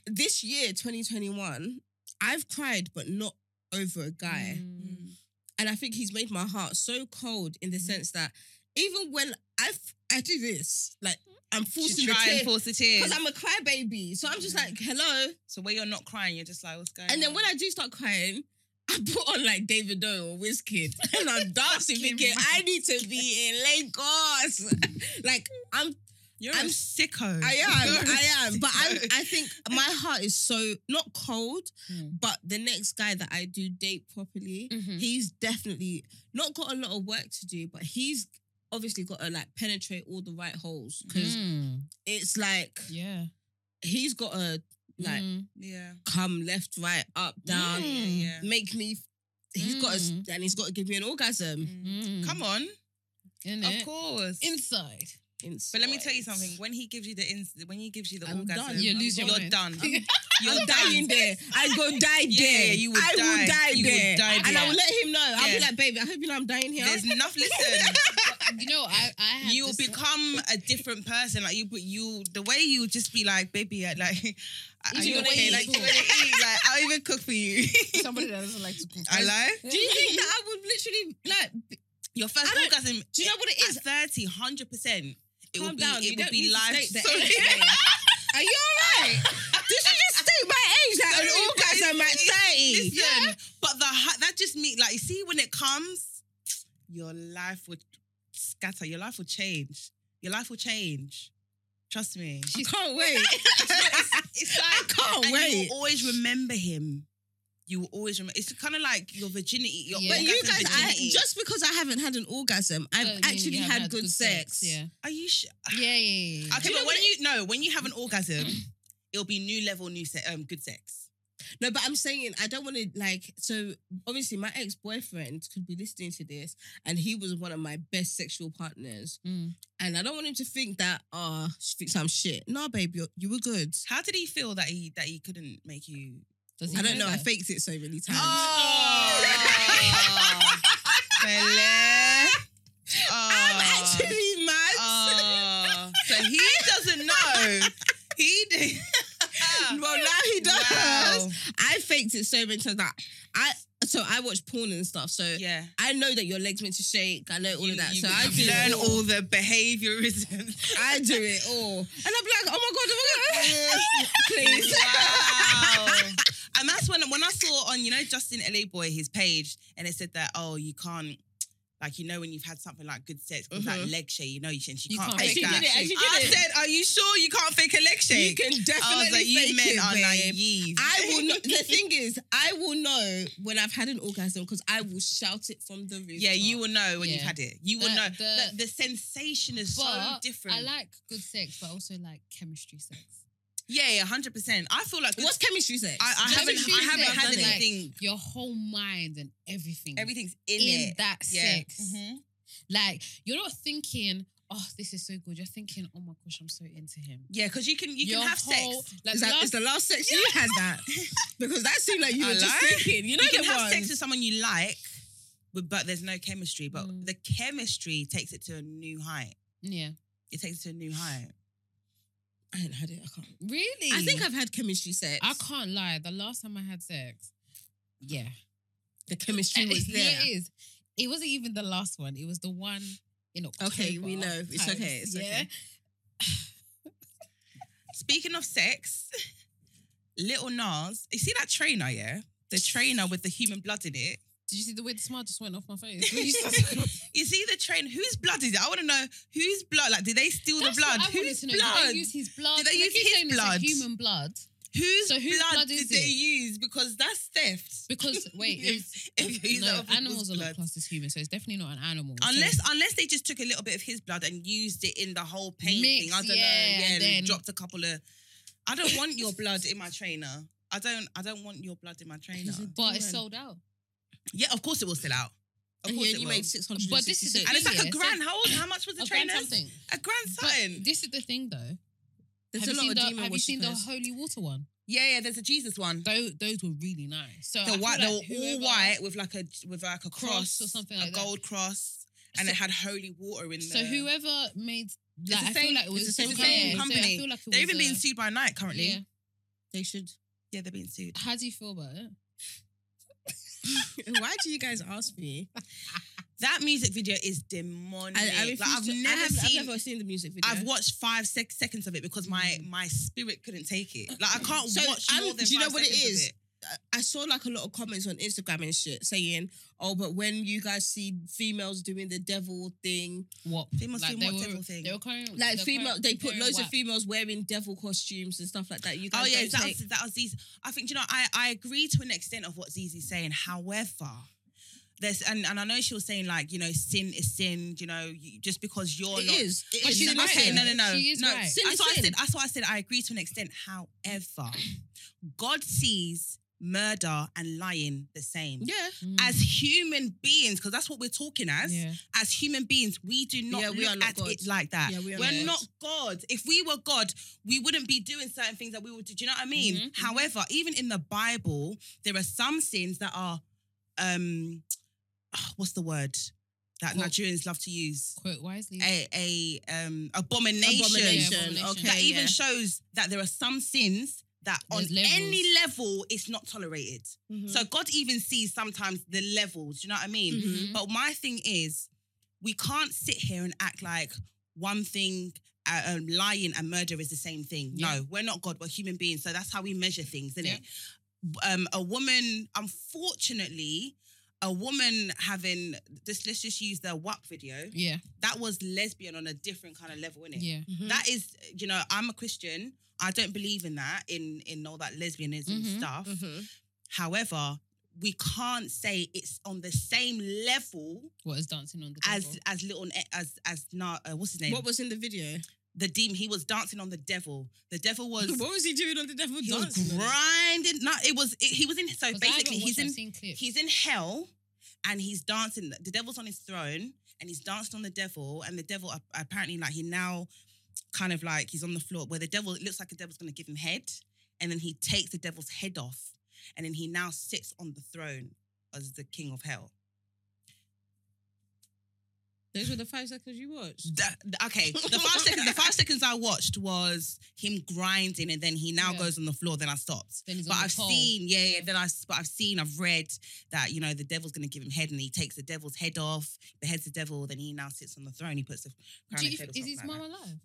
this year, 2021, I've cried, but not over a guy. Mm. And I think he's made my heart so cold in the sense that even when I I do this, like I'm forcing the tears to force the tears. because I'm a crybaby. So I'm just like, hello. so where you're not crying, you're just like, what's going And then when I do start crying, I put on like Davido or Wizkid (laughs) and I'm dancing thinking. I need to be (laughs) in Lagos. (laughs) like I'm you're I'm- a sicko. I You're am, a I am. But I sicko. I think my heart is so not cold, Mm. but the next guy that I do date properly, Mhm. he's definitely not got a lot of work to do, but he's obviously got to like penetrate all the right holes because Mm. it's like yeah, he's got to like Mm. yeah. come left, right, up, down, Mm, yeah. make me. He's got to, Mm. and he's got to give me an orgasm. Mm. Come on, Innit? of course. inside. But let me tell you something. When he gives you the ins- when he gives you the I'm orgasm, done. You lose your you're (laughs) mind. done. I'm, You're I'm dying there. I go die Yeah, there. you would I will die. die You would there. die and there. I will let him know. I'll be Yeah. like, baby, I hope you know I'm dying here. There's enough. (laughs) Listen, you know, I, I had you will this- become a different person. Like you, but you, the way you just be like, baby, uh, like, are You you wanna okay? eat? Like, you wanna eat? Like, I'll even cook for you. (laughs) somebody that doesn't like to cook. I lie. do you think that I would literally like? Your first I don't- orgasm. Do you know what it is? At 30, 100 percent. It Calm will be. down. It don't be life. state the Sorry. age, babe. (laughs) (laughs) Are you alright? Did you just state my age? Like an orgasm at thirty? Listen, but the that just means like you see when it comes, your life would scatter. Your life will change. Your life will change. Trust me. I can't (laughs) wait. It's like I can't wait. You will always remember him. You will always remember. It's kind of like your virginity. Your Yeah. But you orgasm guys, I, virginity. just because I haven't had an orgasm, I've Doesn't mean actually you haven't had, good, sex. Yeah. are you sure? (sighs) Yeah, yeah, yeah. yeah. Okay, you but when you no, when you have an orgasm, it'll be new level, new se- um, good sex. No, but I'm saying I don't want to like. So obviously, my ex boyfriend could be listening to this, and he was one of my best sexual partners. Mm. And I don't want him to think that, oh, she thinks I'm shit. No, babe, you you were good. How did he feel that he that he couldn't make you? Does he I don't know. I that? faked it so many times. Oh, (laughs) Bele. I'm Oh. actually mad. Oh, so (laughs) he doesn't know. He did. (laughs) well, now he does. Wow. I faked it so many times that I. So I watch porn and stuff. So Yeah. I know that your legs meant to shake. I know all You- of that. so I do learn it all. all the behaviorisms. I do it all, and I'm like, oh my god, oh my god, please. Wow. And that's when when I saw on you know Justin Laboy his page and it said that oh you can't like you know when you've had something like good sex that Mhm. leg shake you know you, and she You can't, can't fake that. it. I it. said are you sure you can't fake a leg you shake? can I definitely was like you men it, are naive. I will not. The (laughs) thing is, I will know when I've had an orgasm because I will shout it from the roof. yeah, you will know when you've had it. You will The- know. the- The, the sensation is so different. I like good sex, but also like chemistry sex. Yeah, yeah, hundred percent. I feel like What's chemistry sex? I, I haven't, I haven't had is like- anything. Your whole mind and everything. Everything's in, in it. that Yeah. sex. Mhm. Like you're not thinking, oh, this is so good. You're thinking, oh my gosh, I'm so into him. Yeah, because you can you Your can have whole- sex. Like is, that, last- is the last sex you had that? (laughs) Because that seemed like you I were just thinking. You know you can have sex with someone you like, but, but there's no chemistry. But Mm. the chemistry takes it to a new height. yeah. It takes it to a new height. I ain't had it. I can't. Really? I think I've had chemistry sex. I can't lie. The last time I had sex, yeah, The chemistry eh, was eh, Yeah, there. it is. It wasn't even the last one. It was the one in October. Okay, we know. It's times, okay, it's yeah? okay. (laughs) Speaking of sex, (laughs) Lil Nas, you see that trainer, yeah? The trainer with the human blood in it. Did you see the way the smile just went off my face? (laughs) (laughs) You see the train, whose blood is it? I want to know whose blood. Like, did they steal That's the blood? what I Whose to know. blood? Did they use his blood? Did they use his saying it's like blood? human blood. Whose So whose blood, blood did is they it? use? Because that's theft. Because (laughs) wait, If- if, if no, animals are blood. not classed as human, so it's definitely not an animal. So- Unless unless they just took a little bit of his blood and used it in the whole paint Mix, thing. I don't know. yeah, Yeah, and then- dropped a couple of I don't want your blood in my trainer. I don't I don't want your blood in my trainer. But it's sold out. Yeah, of course it will still out. Of And course yeah, it you will. made six hundred. But this is the and it's like Yeah, a so- grand. How old? How much was the train? A grand trainer? something. A grand something. But this is the thing, though. There's have a you lot seen of the demon Have you seen the holy water one? yeah, yeah. There's a Jesus one. Those those were really nice. So The white, like they were all white with like a with like a cross, Cross or something like a that. gold cross, and So- it had holy water in there. So whoever made it's the like, I same- feel like it it's was the same- same so company. I feel like it They're was even being sued by Nike currently. Yeah. They should. Yeah, they're being sued. How do you feel about it? (laughs) Why do you guys ask me? That music video is demonic. I, I like, I've, to- never I have, seen. I've never seen the music video. I've watched five sec- seconds of it because my Mm. my spirit couldn't take it. Like I can't So, watch I'm- more than do you know five what it seconds of is? I saw like a lot of comments on Instagram and shit saying, "Oh, but when you guys see females doing the devil thing, What? Females doing they what were, devil thing? They were calling, like female, calling- they put loads of females wearing devil costumes and stuff like that. You oh, guys, Oh yeah, that take- was, that was these. I think you know I I agree to an extent of what Zizi's saying. However. There's and, and I know she was saying like you know sin is sin you know you, just because you're It not is. It But is. she's right. okay no no no She is no right. Sin that's what I said that's what I said I agree to an extent however God sees murder and lying the same Yeah. Mm. as human beings because that's what we're talking as yeah. as human beings, we do not Yeah, we look are not at God. it like that. Yeah, we are We're not not God. If we were God, we wouldn't be doing certain things that we would do. Do you know what I mean? Mhm, mhm. However, even in the Bible, there are some sins that are um what's the word that Quote. Nigerians love to use? Quote wisely. A a um abomination. Abomination. Yeah, abomination. Okay. That even shows that there are some sins that on There's levels. any level it's not tolerated. Mhm. So God even sees sometimes the levels. You know what I mean? Mhm. But my thing is, we can't sit here and act like one thing, uh, um, lying and murder is the same thing. Yeah. No, we're not God. We're human beings. So that's how we measure things, isn't Yeah. it? Um, a woman, unfortunately, a woman having this. Let's just use the WAP video. yeah. That was lesbian on a different kind of level, innit? Yeah. Mhm. That is, you know, I'm a Christian. I don't believe in that, in in all that lesbianism Mhm, stuff. Mhm. However, we can't say it's on the same level What is dancing on the as devil? as little as as not uh, what's his name? What was in the video? the demon? He was dancing on the devil. The devil was (laughs) what was he doing on the devil he was dancing? it? grinding. No, it was it, he was in. So basically, he's in he's in hell, and he's dancing. The devil's on his throne, and he's dancing on the devil. And the devil apparently like he now kind of like he's on the floor where the devil it looks like the devil's going to give him head, and then he takes the devil's head off, and then he now sits on the throne as the king of hell. Those were the five seconds you watched. That- th- okay, the five seconds. The five seconds I watched was him grinding, and then he now Yeah. goes on the floor. Then I stopped. Then he's But I've pole. seen, yeah, yeah. Yeah. Then I, but I've seen, I've read that you know the devil's gonna give him head, and he takes the devil's head off, beheads the devil, then he now sits on the throne. He puts the crown Do you, is his mum alive?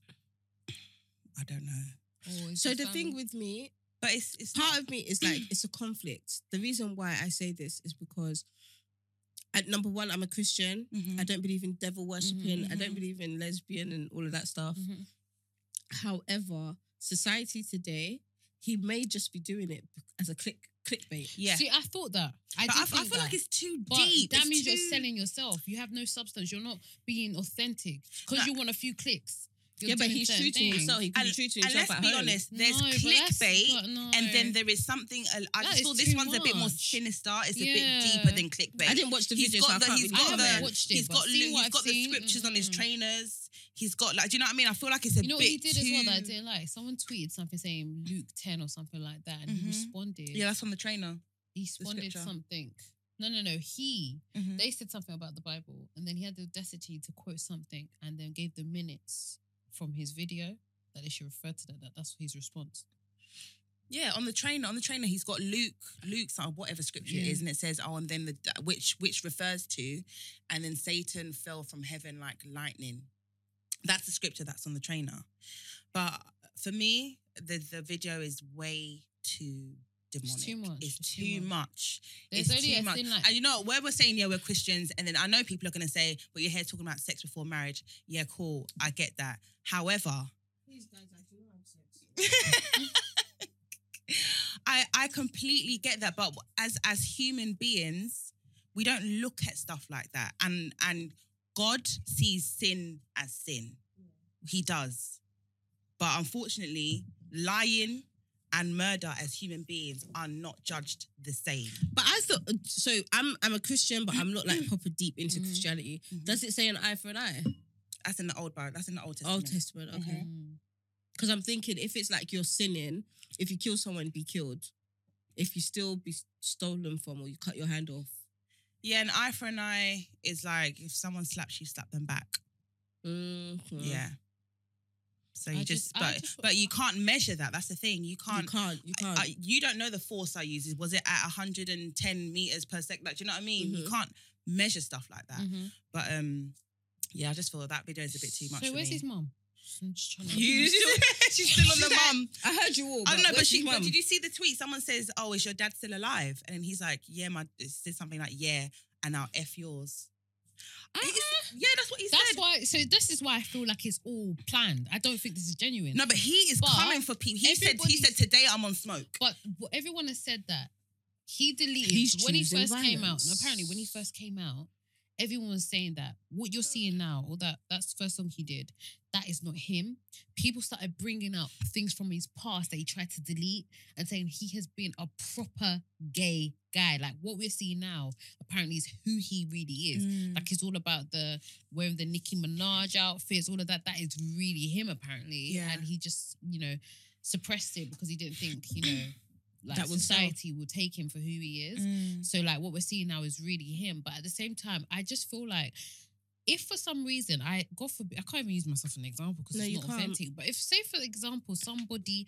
That. I don't know, Or So the thing with me, but it's it's part of me is (clears throat) like it's a conflict. The reason why I say this is because at number one, I'm a Christian. Mhm. I don't believe in devil worshipping. I don't mhm. believe in lesbian and all of that stuff. Mhm. However, society today, he may just be doing it as a click clickbait. yeah. See, I thought that. I I, feel like it's too But deep. that It's means you're selling yourself. You have no substance. You're not being authentic because No. you want a few clicks. Yeah, but he's to things. himself. He could be And- true to And let's be home. honest, there's No, clickbait, no. and then there is something. uh, I That just thought this too one's a bit more sinister. It's a bit deeper than clickbait. I didn't watch the video, so I got the can't he's got the watched it, he's got what got the scriptures on his trainers. He's got like, do you know what I mean? I feel like it's a bit You know what he did as well that I didn't like? Someone tweeted something saying Luke 10 or something like that, and Mhm. he responded. Yeah, that's on the trainer. he responded something. No, no, no. He Mhm. they said something about the Bible, and then he had the audacity to quote something, and then gave the minutes from his video that they should refer to that. that that's his response. Yeah, on the trainer, on the trainer, he's got Luke, Luke's or whatever scripture it Yeah. is, and it says, "Oh, and then the which which refers to, and then Satan fell from heaven like lightning." That's the scripture that's on the trainer. But for me, the the video is way too demonic. too much. It's, It's too, too much. There's it's only too a much. thin line. And you know, where we're saying, yeah, we're Christians, and then I know people are going to say, but you're here talking about sex before marriage. Yeah, cool. I get that. However, (laughs) I I completely get that, but as as human beings, we don't look at stuff like that, and and God sees sin as sin. He does, but unfortunately, lying and murder as human beings are not judged the same. But I thought so. I'm I'm a Christian, but I'm not like proper deep into Mhm. Christianity. Mhm. Does it say an eye for an eye? That's in the old Bible. That's in the Old Testament. Old Testament. Okay. Mm. Because I'm thinking if it's like you're sinning, if you kill someone, be killed. If you still be stolen from or you cut your hand off. Yeah, an eye for an eye is like if someone slaps you, slap them back. Mhm. Yeah. So I you just- just, I but just- but you can't measure that. That's the thing. You can't. You can't. You can't. I- I- you don't know the force I use. Was it at 110 meters per second? Like, do you know what I mean? You Mhm. can't measure stuff like that. Mhm. But um, yeah, I just feel that video is a bit too much. So for where's me. his mum? I'm just trying to. (laughs) You (laughs) she's still on the (laughs) mum. I heard you all. I don't know, but where's she. his But mum? did you see the tweet? Someone says, "Oh, is your dad still alive?" And then he's like, "Yeah, my." It says something like, "Yeah," and I'll f yours. It's- uh-huh. yeah, that's what he That's said. why. So this is why I feel like it's all planned. I don't think this is genuine. No, but he is But coming for people. He said. He everybody's- said today I'm on smoke. But w- everyone has said that he deleted He's when he choosing first came out. And violence. apparently, when he first came out, everyone was saying that what you're seeing now, or that that's the first song he did, that is not him. People started bringing up things from his past that he tried to delete and saying he has been a proper gay guy. Like what we're seeing now, apparently, is who he really is. Mm. Like it's all about the wearing the Nicki Minaj outfits, all of that. That is really him apparently. Yeah. And he just, you know, suppressed it because he didn't think, you know, like That sell. society will take him for who he is. Mm. So like what we're seeing now is really him. But at the same time, I just feel like if for some reason I God forbid I can't even use myself as an example because No, it's not can't. authentic. But if say for example somebody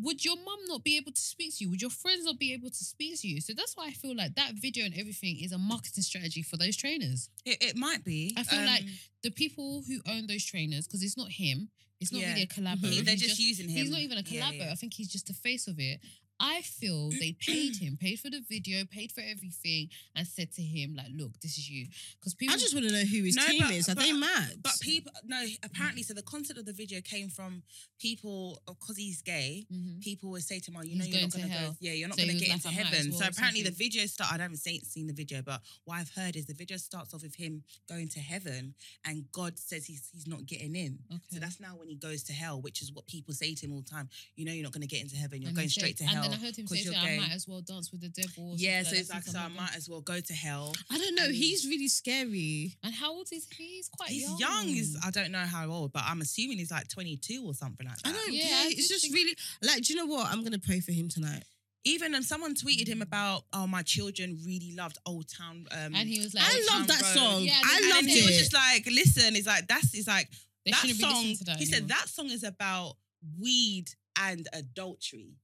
would your mum not be able to speak to you? Would your friends not be able to speak to you? So that's why I feel like that video and everything is a marketing strategy for those trainers. It, it might be. I feel like Um, The people who own those trainers, because it's not him, it's not Yeah. really a collaborator. Mhm. they're He's just, using him. He's not even a Yeah, collaborator. yeah. I think he's just the face of it. I feel they paid (clears throat) him, paid for the video, paid for everything, and said to him, like, look, this is you. Because people I just want to know who his No, team but- is. Are they mad? But people, no, apparently, so the concept of the video came from people, because he's gay, Mhm. people would say to him, oh, you He's know, you're going not going to go, yeah, you're not So going to get into I might as heaven. well so apparently, the video start. I haven't seen, seen the video, but what I've heard is the video starts off with him going to heaven, and God says he's he's not getting in. Okay. So that's now when he goes to hell, which is what people say to him all the time. You know, you're not going to get into heaven. You're And going straight to said- hell. And I heard him say, you're to her, I might as well dance with the devil. Or yeah, so it's like, so I might as well go to hell. I don't know. and- He's really scary. And how old is he? He's quite He's young. young. He's I don't know how old, but I'm assuming he's like 22 or something like that. I don't Yeah, care. I It's just think- really like. Do you know what? I'm gonna pray for him tonight. Even and someone tweeted him about, oh, my children really loved Old Town. Um, And he was like, I love that Road. song. Yeah, I and loved he was it. just like, listen, it's like that's it's like they that song. that he said that song is about weed and adultery.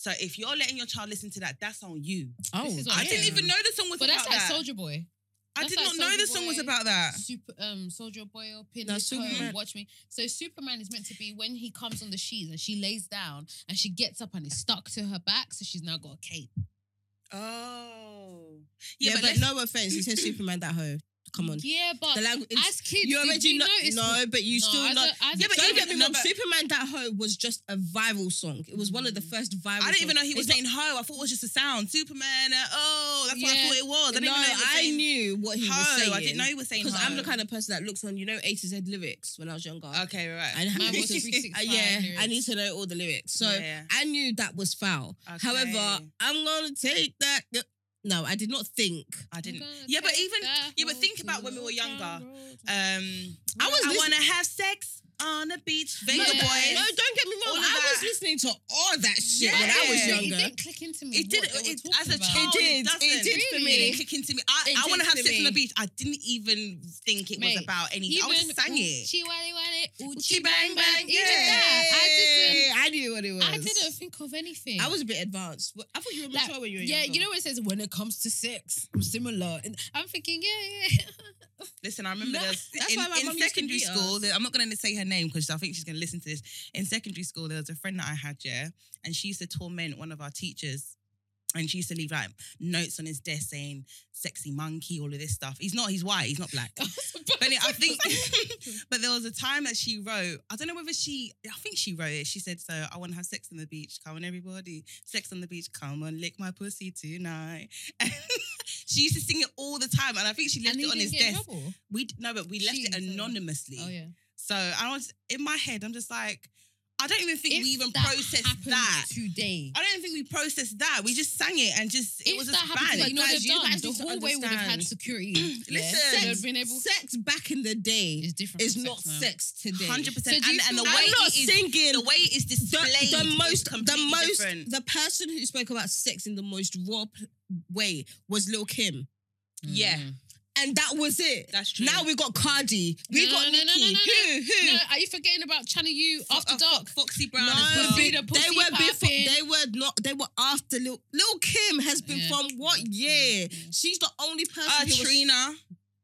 So if you're letting your child listen to that, that's on you. oh, This is what I didn't even know the song was about that. But about that's like that. Soldier Boy. I that's did like not know the song was Boy. about that. Super um Soldier Boy or Pin No, This Home, Watch Me. So Superman is meant to be when he comes on the sheets and she lays down and she gets up and it's stuck to her back, so she's now got a cape. Oh, yeah, but, let's- no offense. He said (clears throat) Superman that hoe. Come on. Yeah, but The language. as kids, you already know. No, but you No, still know. yeah, but don't get me wrong. Superman that hoe was just a viral song. It was one of the first viral. I didn't even know he was saying ho. I thought it was just a sound. Superman. Uh, oh, that's what I thought it was. I didn't no, even know I knew what he ho. was saying. I didn't know he was saying because I'm the kind of person that looks on, you know, A to Z lyrics when I was younger. Okay, right. I Mine was (laughs) 365 yeah, I need to know all the lyrics. So Yeah. I knew that was foul. Okay. However, I'm gonna take that. No, I did not think. I didn't. Yeah, but even that yeah, but think about when we were younger. Um, I was I want to have sex on the beach. Venga Yeah. boys. No, don't get me wrong. of I was that. listening to all that shit when I Yeah. was It didn't click into me. It did. what they were It, talking as a about. child, It did. doesn't. It did for It didn't click into me. I, I want to have sex on the beach. I didn't even think it was about anything. I Even just sang it. Uchi wale wale, uchi Uchi bang bang bang. bang, Even yeah. that, I didn't. I knew what it was. I didn't think of anything. I was a bit advanced. I thought you were Like, mature when you were yeah, younger. you know what it says when it comes to sex, I'm similar. And I'm thinking, yeah, yeah. (laughs) Listen, I remember No, there's that's in, why my in mum used to secondary school. us. there- I'm not going to say her name because I think she's going to listen to this. In secondary school, there was a friend that I had, yeah, and she used to torment one of our teachers. And she used to leave like notes on his desk saying "sexy monkey," all of this stuff. He's not. He's white. He's not black. (laughs) But I think, (laughs) but there was a time that she wrote. I don't know whether she. I think she wrote it. She said, "So I want to have sex on the beach. Come on, everybody. Sex on the beach. Come on, lick my pussy tonight." And (laughs) she used to sing it all the time, and I think she left it on his desk. We no, but we left it anonymously. Oh yeah. So I was in my head. I'm just like, I don't even think If we even that processed that. today. I don't even think we processed that. We just sang it and just it if was that just happened banned. today, you know Guys, you guys The hallway would have had security. (clears throat) Listen. yeah, have been able. sex back in the day is different. is not sex sex today. Hundred So percent. And, and the way I'm not it is, singing. the way it is displayed, the is most, the most, different. the person who spoke about sex in the most raw way was Lil Kim, Yeah. Mm. Mm. and that was it. That's true. Now we got Cardi, we No, got no, no, no, Nicki. no, no, Who, who? No, are you forgetting about Channel U after uh, Fo- dark? Foxy Brown No, as well. Be the they were before. They were not. They were after Lil. Lil Kim has been Yeah. from what year? Yeah. She's the only person. Uh, who was,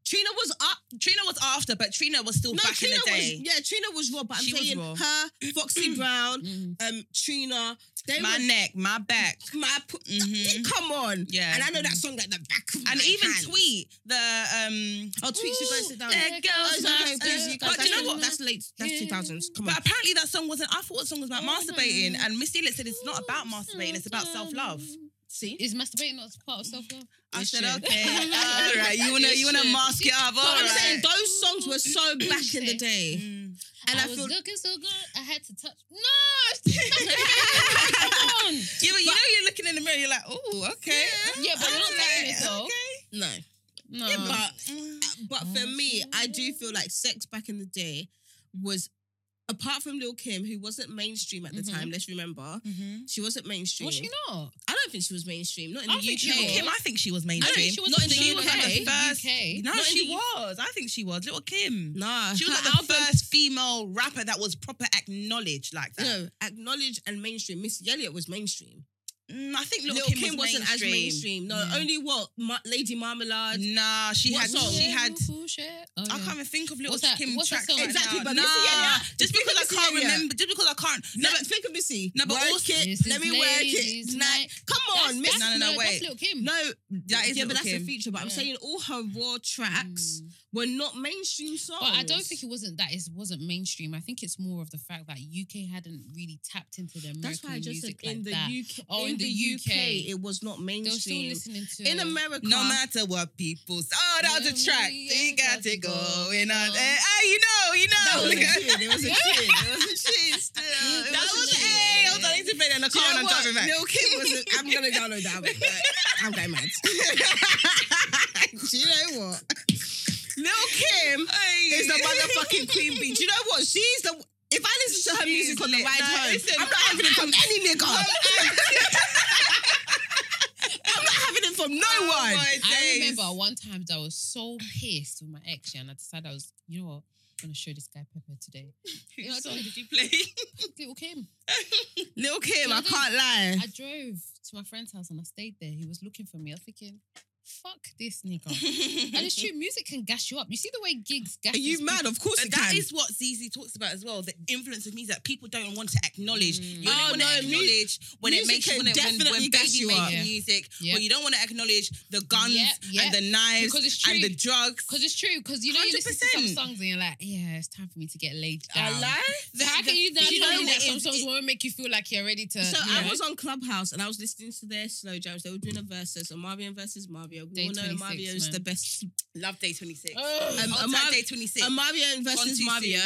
Trina. Was up. Trina was after, but Trina was still No, back Trina in the day. was. Yeah, Trina was raw. But I'm She was saying raw. her, Foxy (clears throat) Brown, Mm. um, Trina. They my were neck, my back. my. pu- Mhm. Come on. Yeah. And I know that song like the back of And my even hand. Tweet, the um Oh, tweet. She goes sit down. There Oh, goes it's my okay, please, you guys. But That's, you know what? that's late. That's two thousands. Come on. But apparently that song wasn't. I thought the song was about Oh, masturbating, and Missy Elliott said it's not about masturbating. It's about self love. See. Is masturbating not part of self love? I said, okay, (laughs) all right. You wanna It you wanna mask it up, all But I'm saying those songs were so (clears throat) back in the day, Mm. and I, I, was feel looking so good, I had to touch. No, come on. (laughs) Yeah, but you know you're looking in the mirror. You're like, oh, okay. Yeah, but you're not touching Okay, yourself. okay. no. No, Yeah, but Mm. but for me, I do feel like sex back in the day was apart from Lil Kim, who wasn't mainstream at the Mhm. time. Let's remember, Mhm. she wasn't mainstream. was she not? I don't think she was mainstream. Not in I the UK. she Little was. Kim, I think she was I mainstream. think she was Not in the UK. like the First- UK. No, Not she the was. I think she was. Little Kim. Nah, She was like the album- first female rapper that was proper acknowledged like that. No, acknowledged and mainstream. Missy Elliott was mainstream. Mm, I think Little, Lil Kim, Kim, was wasn't as mainstream. No, Yeah. only what Ma- Lady Marmalade. Nah, she What had. song? She had. Cool shit. Oh, I can't even think of Little What's that- Kim what's that tracks song? right Exactly, now. but nah, Missy Elliott- just think because I can't Elliott. remember, just because I can't. No, No, but but think of Missy. No, but work also- it. Let me work it ladies' tonight. night. Come That's, on, Miss. that's, No, no, no, That's wait. Lil Kim. No, That is yeah, Lil' but that's Kim. a feature. But I'm saying all her raw tracks were not mainstream songs. But I don't think it wasn't that. It wasn't mainstream. I think it's more of the fact that UK hadn't really tapped into the American That's why I just said music in like the that. UK. Oh, in, in the, the UK, UK, it was not mainstream. They were still listening to In America, no matter what people. say- Oh, that was a track. You got to go in on. Hey, you know, you know. that was a tune. It was a (laughs) tune. It was a (laughs) tune. Still, it That was was hey. I was I need to play that in the car and I'm driving back. Lil Kim was. A, I'm gonna download that. but I'm going mad. (laughs) Do you know what? Lil Kim is the motherfucking queen bee. Do you know what? She's the. If I listen to her She's music on the lit. ride No, home, listen, I'm not having it from any nigga. (laughs) I'm not having it from no Oh one. my I days. remember one time that I was so pissed with my ex, yeah, and I decided I was, you know what, I'm gonna show this guy Pepper today. (laughs) You know, I Whose song did you play? (laughs) Little Kim. Lil Kim, Yeah, I I did. can't lie. I drove to my friend's house and I stayed there. He was looking for me. I was thinking, fuck this nigga. and it's true, (laughs) music can gas you up. You see the way gigs gas you up. Are you mad? Of course But it that can. is what ZZ talks about as well. The influence of music that people don't want to acknowledge. Mm. You don't Oh, want no, to mu- acknowledge when it makes you can when, it, when, definitely when gas baby you makes up. music. Yeah. But you don't want to acknowledge the guns Yep, yep. and the knives Because it's and true. the drugs. Because it's true. Because you know, you listen to some songs and you're like, yeah, it's time for me to get laid I down. lie. So how The- can you now the- tell know me that some songs won't make you feel like you're ready to? So I was on Clubhouse and I was listening to their slow jams. They were doing a versus, a Mario versus Mario. We Day all know 26, Mario is man. the best. Love Day 26. Ugh. Um, Hot a Tag Day 26. A Mario versus too Mario,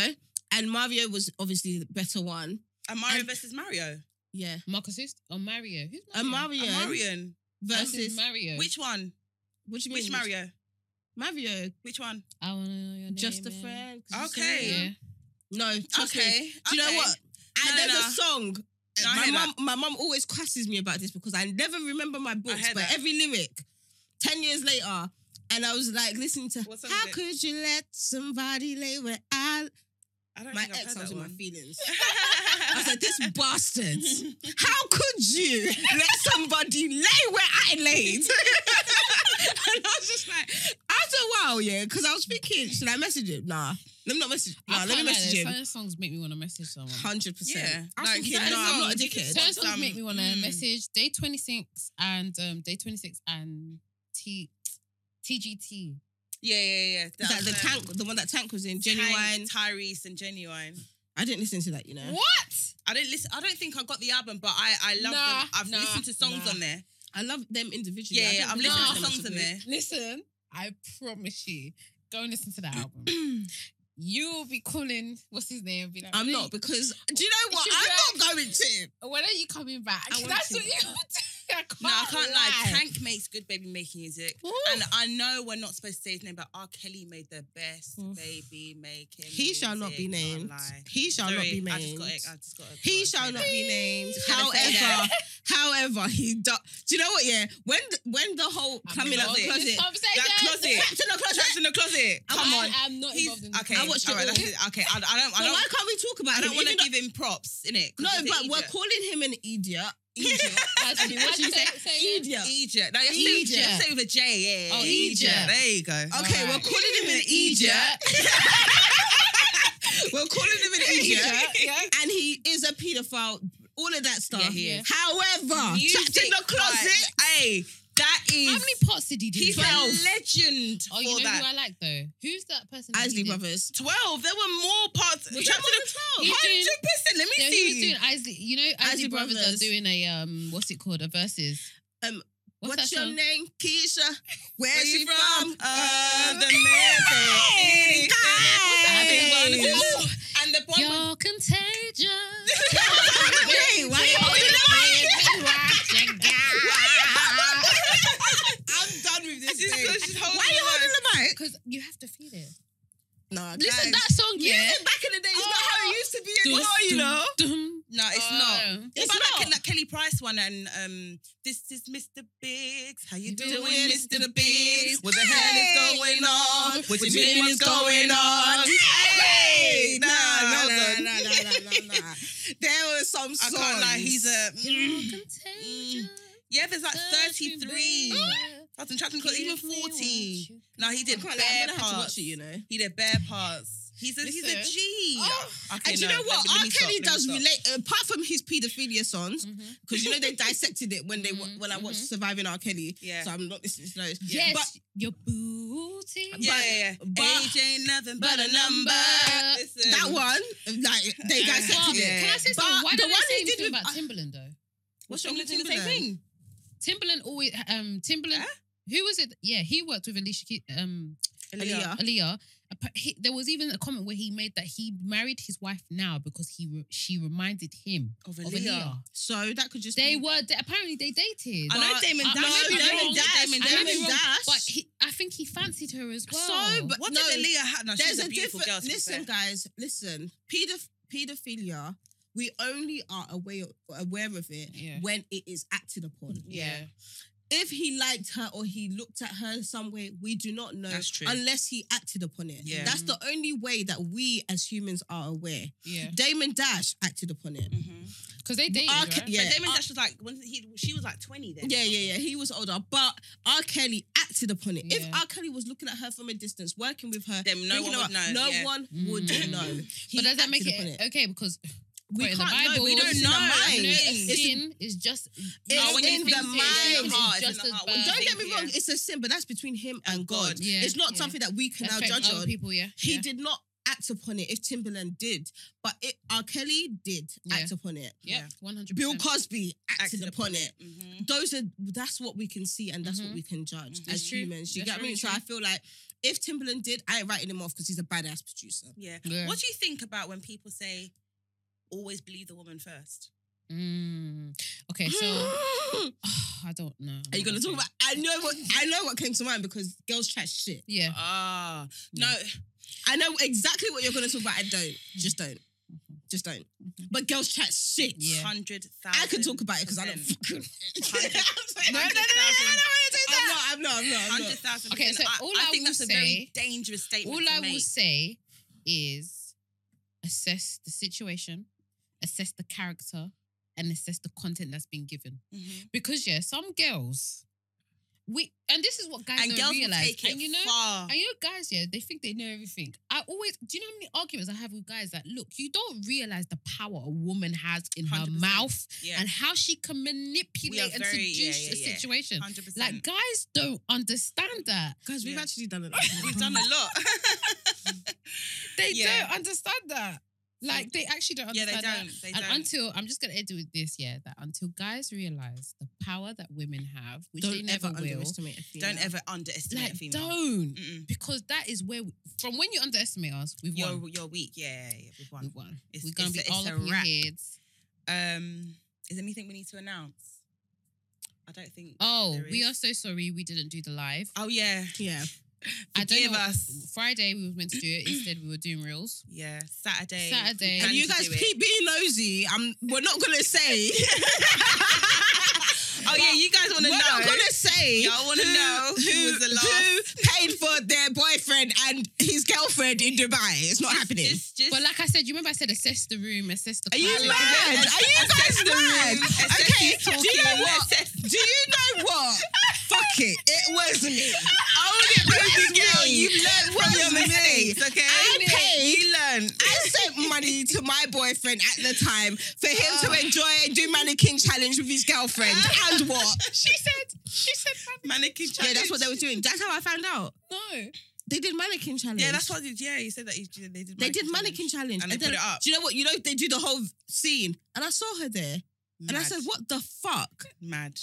and Mario was obviously the better one. and Mario and- versus Mario. Yeah, Marcus who's or Mario? Who's a Mario? Mario And Versus versus Mario. Which one? what do you mean? Which Mario? Mario, Which one? I wanna know your name. just a man. friend. 'cause you Okay. Yeah. No, trust me. Okay. Do you know okay. what? No, And no, there's no. a song. No, I my hear mum, my mum always crosses me about this because I never remember my books, hear but that. every lyric, ten years later, and I was like listening to. What song How is it? could you let somebody lay where I? I don't My think I've ex, heard I was that in my feelings. (laughs) I was like, this bastard. How could you let somebody lay where I laid? (laughs) and I was just like, after a while, yeah, because I was thinking, should I message him? Nah. Let me not message. I Nah, let me can't message though, him. Certain songs make me want to message someone. Hundred percent. Yeah. I Like, think he, certain no, I'm not a songs, you can dickhead. Certain songs some- make me want to mm. message Day 26 and um Day 26 and T TGT. Yeah, yeah, yeah. Is that the was, tank, um, the one that Tank was in? Ginuwine. Tyrese and Ginuwine. I didn't listen to that, you know. What? I didn't listen. I don't think I got the album, but I I love Nah, them. I've nah, listened to songs nah. on there. I love them individually. Yeah, yeah. don't I'm listening to songs on there. Listen, I promise you, go and listen to that (clears throat) album. you will be calling, what's his name? Be like, I'm not because do you know what? I'm not going to. When are you coming back? I That's to. what you do. I can't, No, I can't lie. lie. Tank makes good baby making music. Ooh. And I know we're not supposed to say his name, but R. Kelly made the best Oof. baby making He shall not be named. He shall not Sorry, be I just named. got it. I just got it. He shall not be named. Just gotta say However, however, he do, do you know what? Yeah, when the, when the whole I'm coming out involved the closet. That closet. Trapped in the closet. Trapped in the closet. Come on, I'm not He's involved in this okay. I watched it all right, that's it. Okay, I, I don't. I don't. why can't we talk about I don't want to give him props, innit? though- no, but we're calling him an idiot. Idiot. As in, what you say? say again? Egypt. No, you say- Egypt. you to say with a J. Yeah. Oh, Egypt. Egypt. There you go. Okay, we're Alright. calling him an Egypt. (laughs) we're calling him an Egypt, yeah. And he is a paedophile. All of that stuff. Yeah. However, trapped in the closet. Hey, that is. How many pots did he do? He's Twelve. a legend Oh, for you know that. who I like though? Who's that person? that he Isley did? Brothers. 12. There were more parts. Was Trapped there in the- He's doing- 100%. Let me Yeah, see. he was doing Isley. You know, Isley, Isley Brothers, Brothers. are doing a um, what's it called? A verses. Um, What's, that your song? name, Keisha? Where's Where she you from? from? Uh, the Hey, music. guys. And the one You're contagious. (laughs) Wait, why you Because you have to feel it. No, Listen, guys. that song, yeah. Music back in the day is not how it used to be anymore, you know? No, it's Oh. not. It's It's about not. That, that Kelly Price one and um, this is Mr. Biggs. How you You doing, Mr. Biggs? What the hell is going on? What you mean what's going on? Hey, nah, nah, nah, nah, nah, nah, nah, nah. There was some I songs. can't lie. He's a You're mm, yeah. There's like 33. Baby. That's in Trapped in the Closet, even Give me what 40. No, he did can't lie, bare I'm gonna have to parts. watch it, you know. He did bare parts. He's a he's a Listen. G. Oh, Okay, and you know what? let R. Kelly does relate, apart from his paedophilia songs, because you know they dissected it when they Mhm, when I watched mhm. Surviving R. Kelly. Yeah. So I'm not listening to those. Yes, But your booty. Yeah, yeah, yeah. but- Age ain't nothing but but a a number. number. Listen. that one, like they Yeah. dissected Well, it. Can I say But something? Why the don't one they say he did anything with- about Timbaland though? What's wrong with doing the same Timbaland? thing? Timbaland always um Timbaland. Huh? Who was it? Yeah, he worked with Alicia Keys, um Aaliyah. Aaliyah. Appa- He, there was even a comment where he made that he married his wife now because he re- she reminded him Of of Aaliyah. Aaliyah. So that could just They be. were they, apparently they dated. I know But- Damon I- I Dash. may be Damon wrong. Dash, Damon I may be Damon wrong, Dash. but he, I think he fancied her as well. So, but What no, did Aaliyah have? No, there's she's a a beautiful different. girl. to be listen, fair. guys, listen. Pedoph- pedophilia. We only are aware aware of it Yeah. when it is acted upon. yeah, If he liked her or he looked at her some way, we do not know That's true. unless he acted upon it. Yeah. That's the only way that we as humans are aware. yeah, Damon Dash acted upon it. Because they dated. R. right? Yeah. But Damon R- Dash was like when he she was like twenty then. Yeah, yeah, yeah. He was older, but R. Kelly acted upon it. If Yeah. R. Kelly was looking at her from a distance, working with her, Then no thinking one would about- know, No yeah. one would Mm. know. He But does that make acted it, okay? Because We in the can't know. Bible, We don't know. the Mind. mind. It's- It's, sin is just It's when in the mind. it's in the heart, It's it's just in the heart. When. Don't get me wrong, yeah. it's a sin, but that's between him and And God. God. Yeah, it's not yeah. something that we can now judge other on. people. Yeah, He yeah. did not act upon it if Timbaland did, but it, R. Kelly did Yeah. act upon it. Yeah, one hundred. Bill Cosby acted, Acted upon it. Mhm. Those are that's what we can see and that's what Mhm. we can judge Mhm. as That's true. humans. You That's get what I mean? So. I feel like if Timbaland did, I ain't writing him off because he's a badass producer. Yeah. Yeah. What do you think about when people say always believe the woman first? Mm. Okay, so (gasps) (sighs) I don't know. Are you gonna talk about? I know what I know what came to mind because girls chat shit. Yeah, Ah, no. I know exactly what you're gonna talk about. I don't. Just don't. Just don't. Mhm. But girls chat shit. Yeah. Hundred thousand. I can talk about it because I don't fucking. (laughs) (laughs) No, no, no, no, no, no, no, I'm not. I'm not. I'm not. I'm Hundred thousand. Okay, so all I, I think will that's a very say- dangerous statement. all to I make. will say is assess the situation, assess the character, and assess the content that's been given. Mhm. Because yeah, some girls we and this is what guys and don't realize. and you know, far. and you know, guys, yeah, they think they know everything. I always, do you know how many arguments I have with guys that look, you don't realize the power a woman has in her 100%. mouth yeah, and how she can manipulate and very- seduce yeah, a yeah. situation. hundred percent. Like guys don't understand that. Guys, we've actually done it. (laughs) (laughs) We've done a lot. They (laughs) don't understand that. Like they actually don't yeah, they understand don't. that. They and don't. until I'm just gonna end with this, yeah, that until guys realize the power that women have, which Don't they never ever will, underestimate a female. don't ever underestimate like a female. don't, Mm-mm. because that is where we, from when you underestimate us, we've You're won. you're weak. Yeah, yeah, yeah. We've won. We've won. It's- We're gonna it's be a- it's all a up in your wrap. heads. Um, is there anything we need to announce? I don't think. Oh, there we are so sorry we didn't do the live. Oh yeah. Yeah. I don't Forgive know. us. Friday we were meant to do it. Instead, we were doing reels. Yeah. Saturday. Saturday. And you guys keep being nosy. I'm. We're not gonna say. (laughs) Oh yeah, you guys want to know? We're not gonna say. Y'all wanna know who who was the who paid for their boyfriend and his girlfriend in Dubai. It's not happening. Just, just, But like I said, you remember I said assess the room, assess the. Are you mad? Are you guys mad? room, Okay. Do you know what? Do you know what? (laughs) Fuck it. It was me. Own it, baby girl. You've learned from your me. mistakes, okay? I paid. You learned. I sent money to my boyfriend at the time for him to Oh. enjoy and do mannequin challenge with his girlfriend. (laughs) and what? She said. She said. Mannequin challenge. Yeah, that's what they were doing. That's how I found out. No. They did mannequin challenge. Yeah, that's what. Did, yeah, you said that you, they did. they did mannequin challenge. And they then, put it up. Do you know what? You know they do the whole scene, and I saw her there, and I said, "What the fuck, Mad.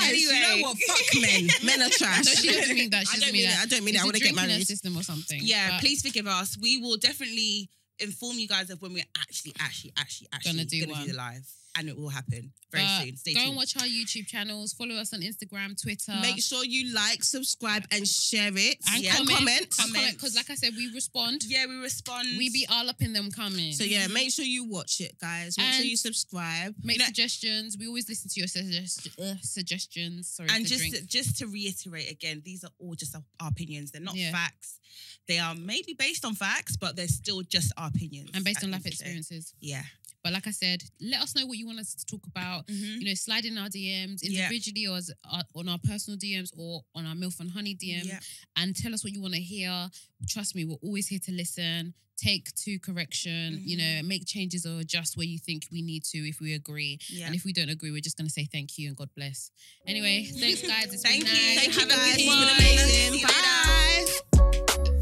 You Anyway. know what? Fuck men. (laughs) Men are trash." No, she doesn't mean that. She I doesn't don't mean mean that. I don't mean it. It's I a want to get drink in her married. system or something. Yeah, but please forgive us. We will definitely inform you guys of when we're actually, actually, actually, actually Gonna do gonna one. do the live, and it will happen very but soon. Stay go tuned. and watch our YouTube channels. Follow us on Instagram, Twitter. Make sure you like, subscribe, and share it, and Yeah. comment. comment. And because, like I said, we respond. Yeah, we respond. We be all up in them comments. So yeah, make sure you watch it, guys. Make sure you subscribe. Make suggestions. We always listen to your suggest- uh, suggestions. Sorry, and just drink. just to reiterate again, these are all just our, our opinions. They're not Yeah. facts. They are maybe based on facts, but they're still just our opinions. and based on life end of the day. experiences. Yeah. But like I said, let us know what you want us to talk about. Mhm. You know, slide in our DMs Yeah. individually or as, uh, on our personal DMs or on our MILF and Honey DM Yeah. and tell us what you want to hear. Trust me, we're always here to listen, take to correction, you know, make changes or adjust where you think we need to if we agree. Yeah. And if we don't agree, we're just going to say thank you and God bless. Anyway, thanks, guys. It's Thank been you. nice. Thank Have a guys. It's been amazing. You later. Bye.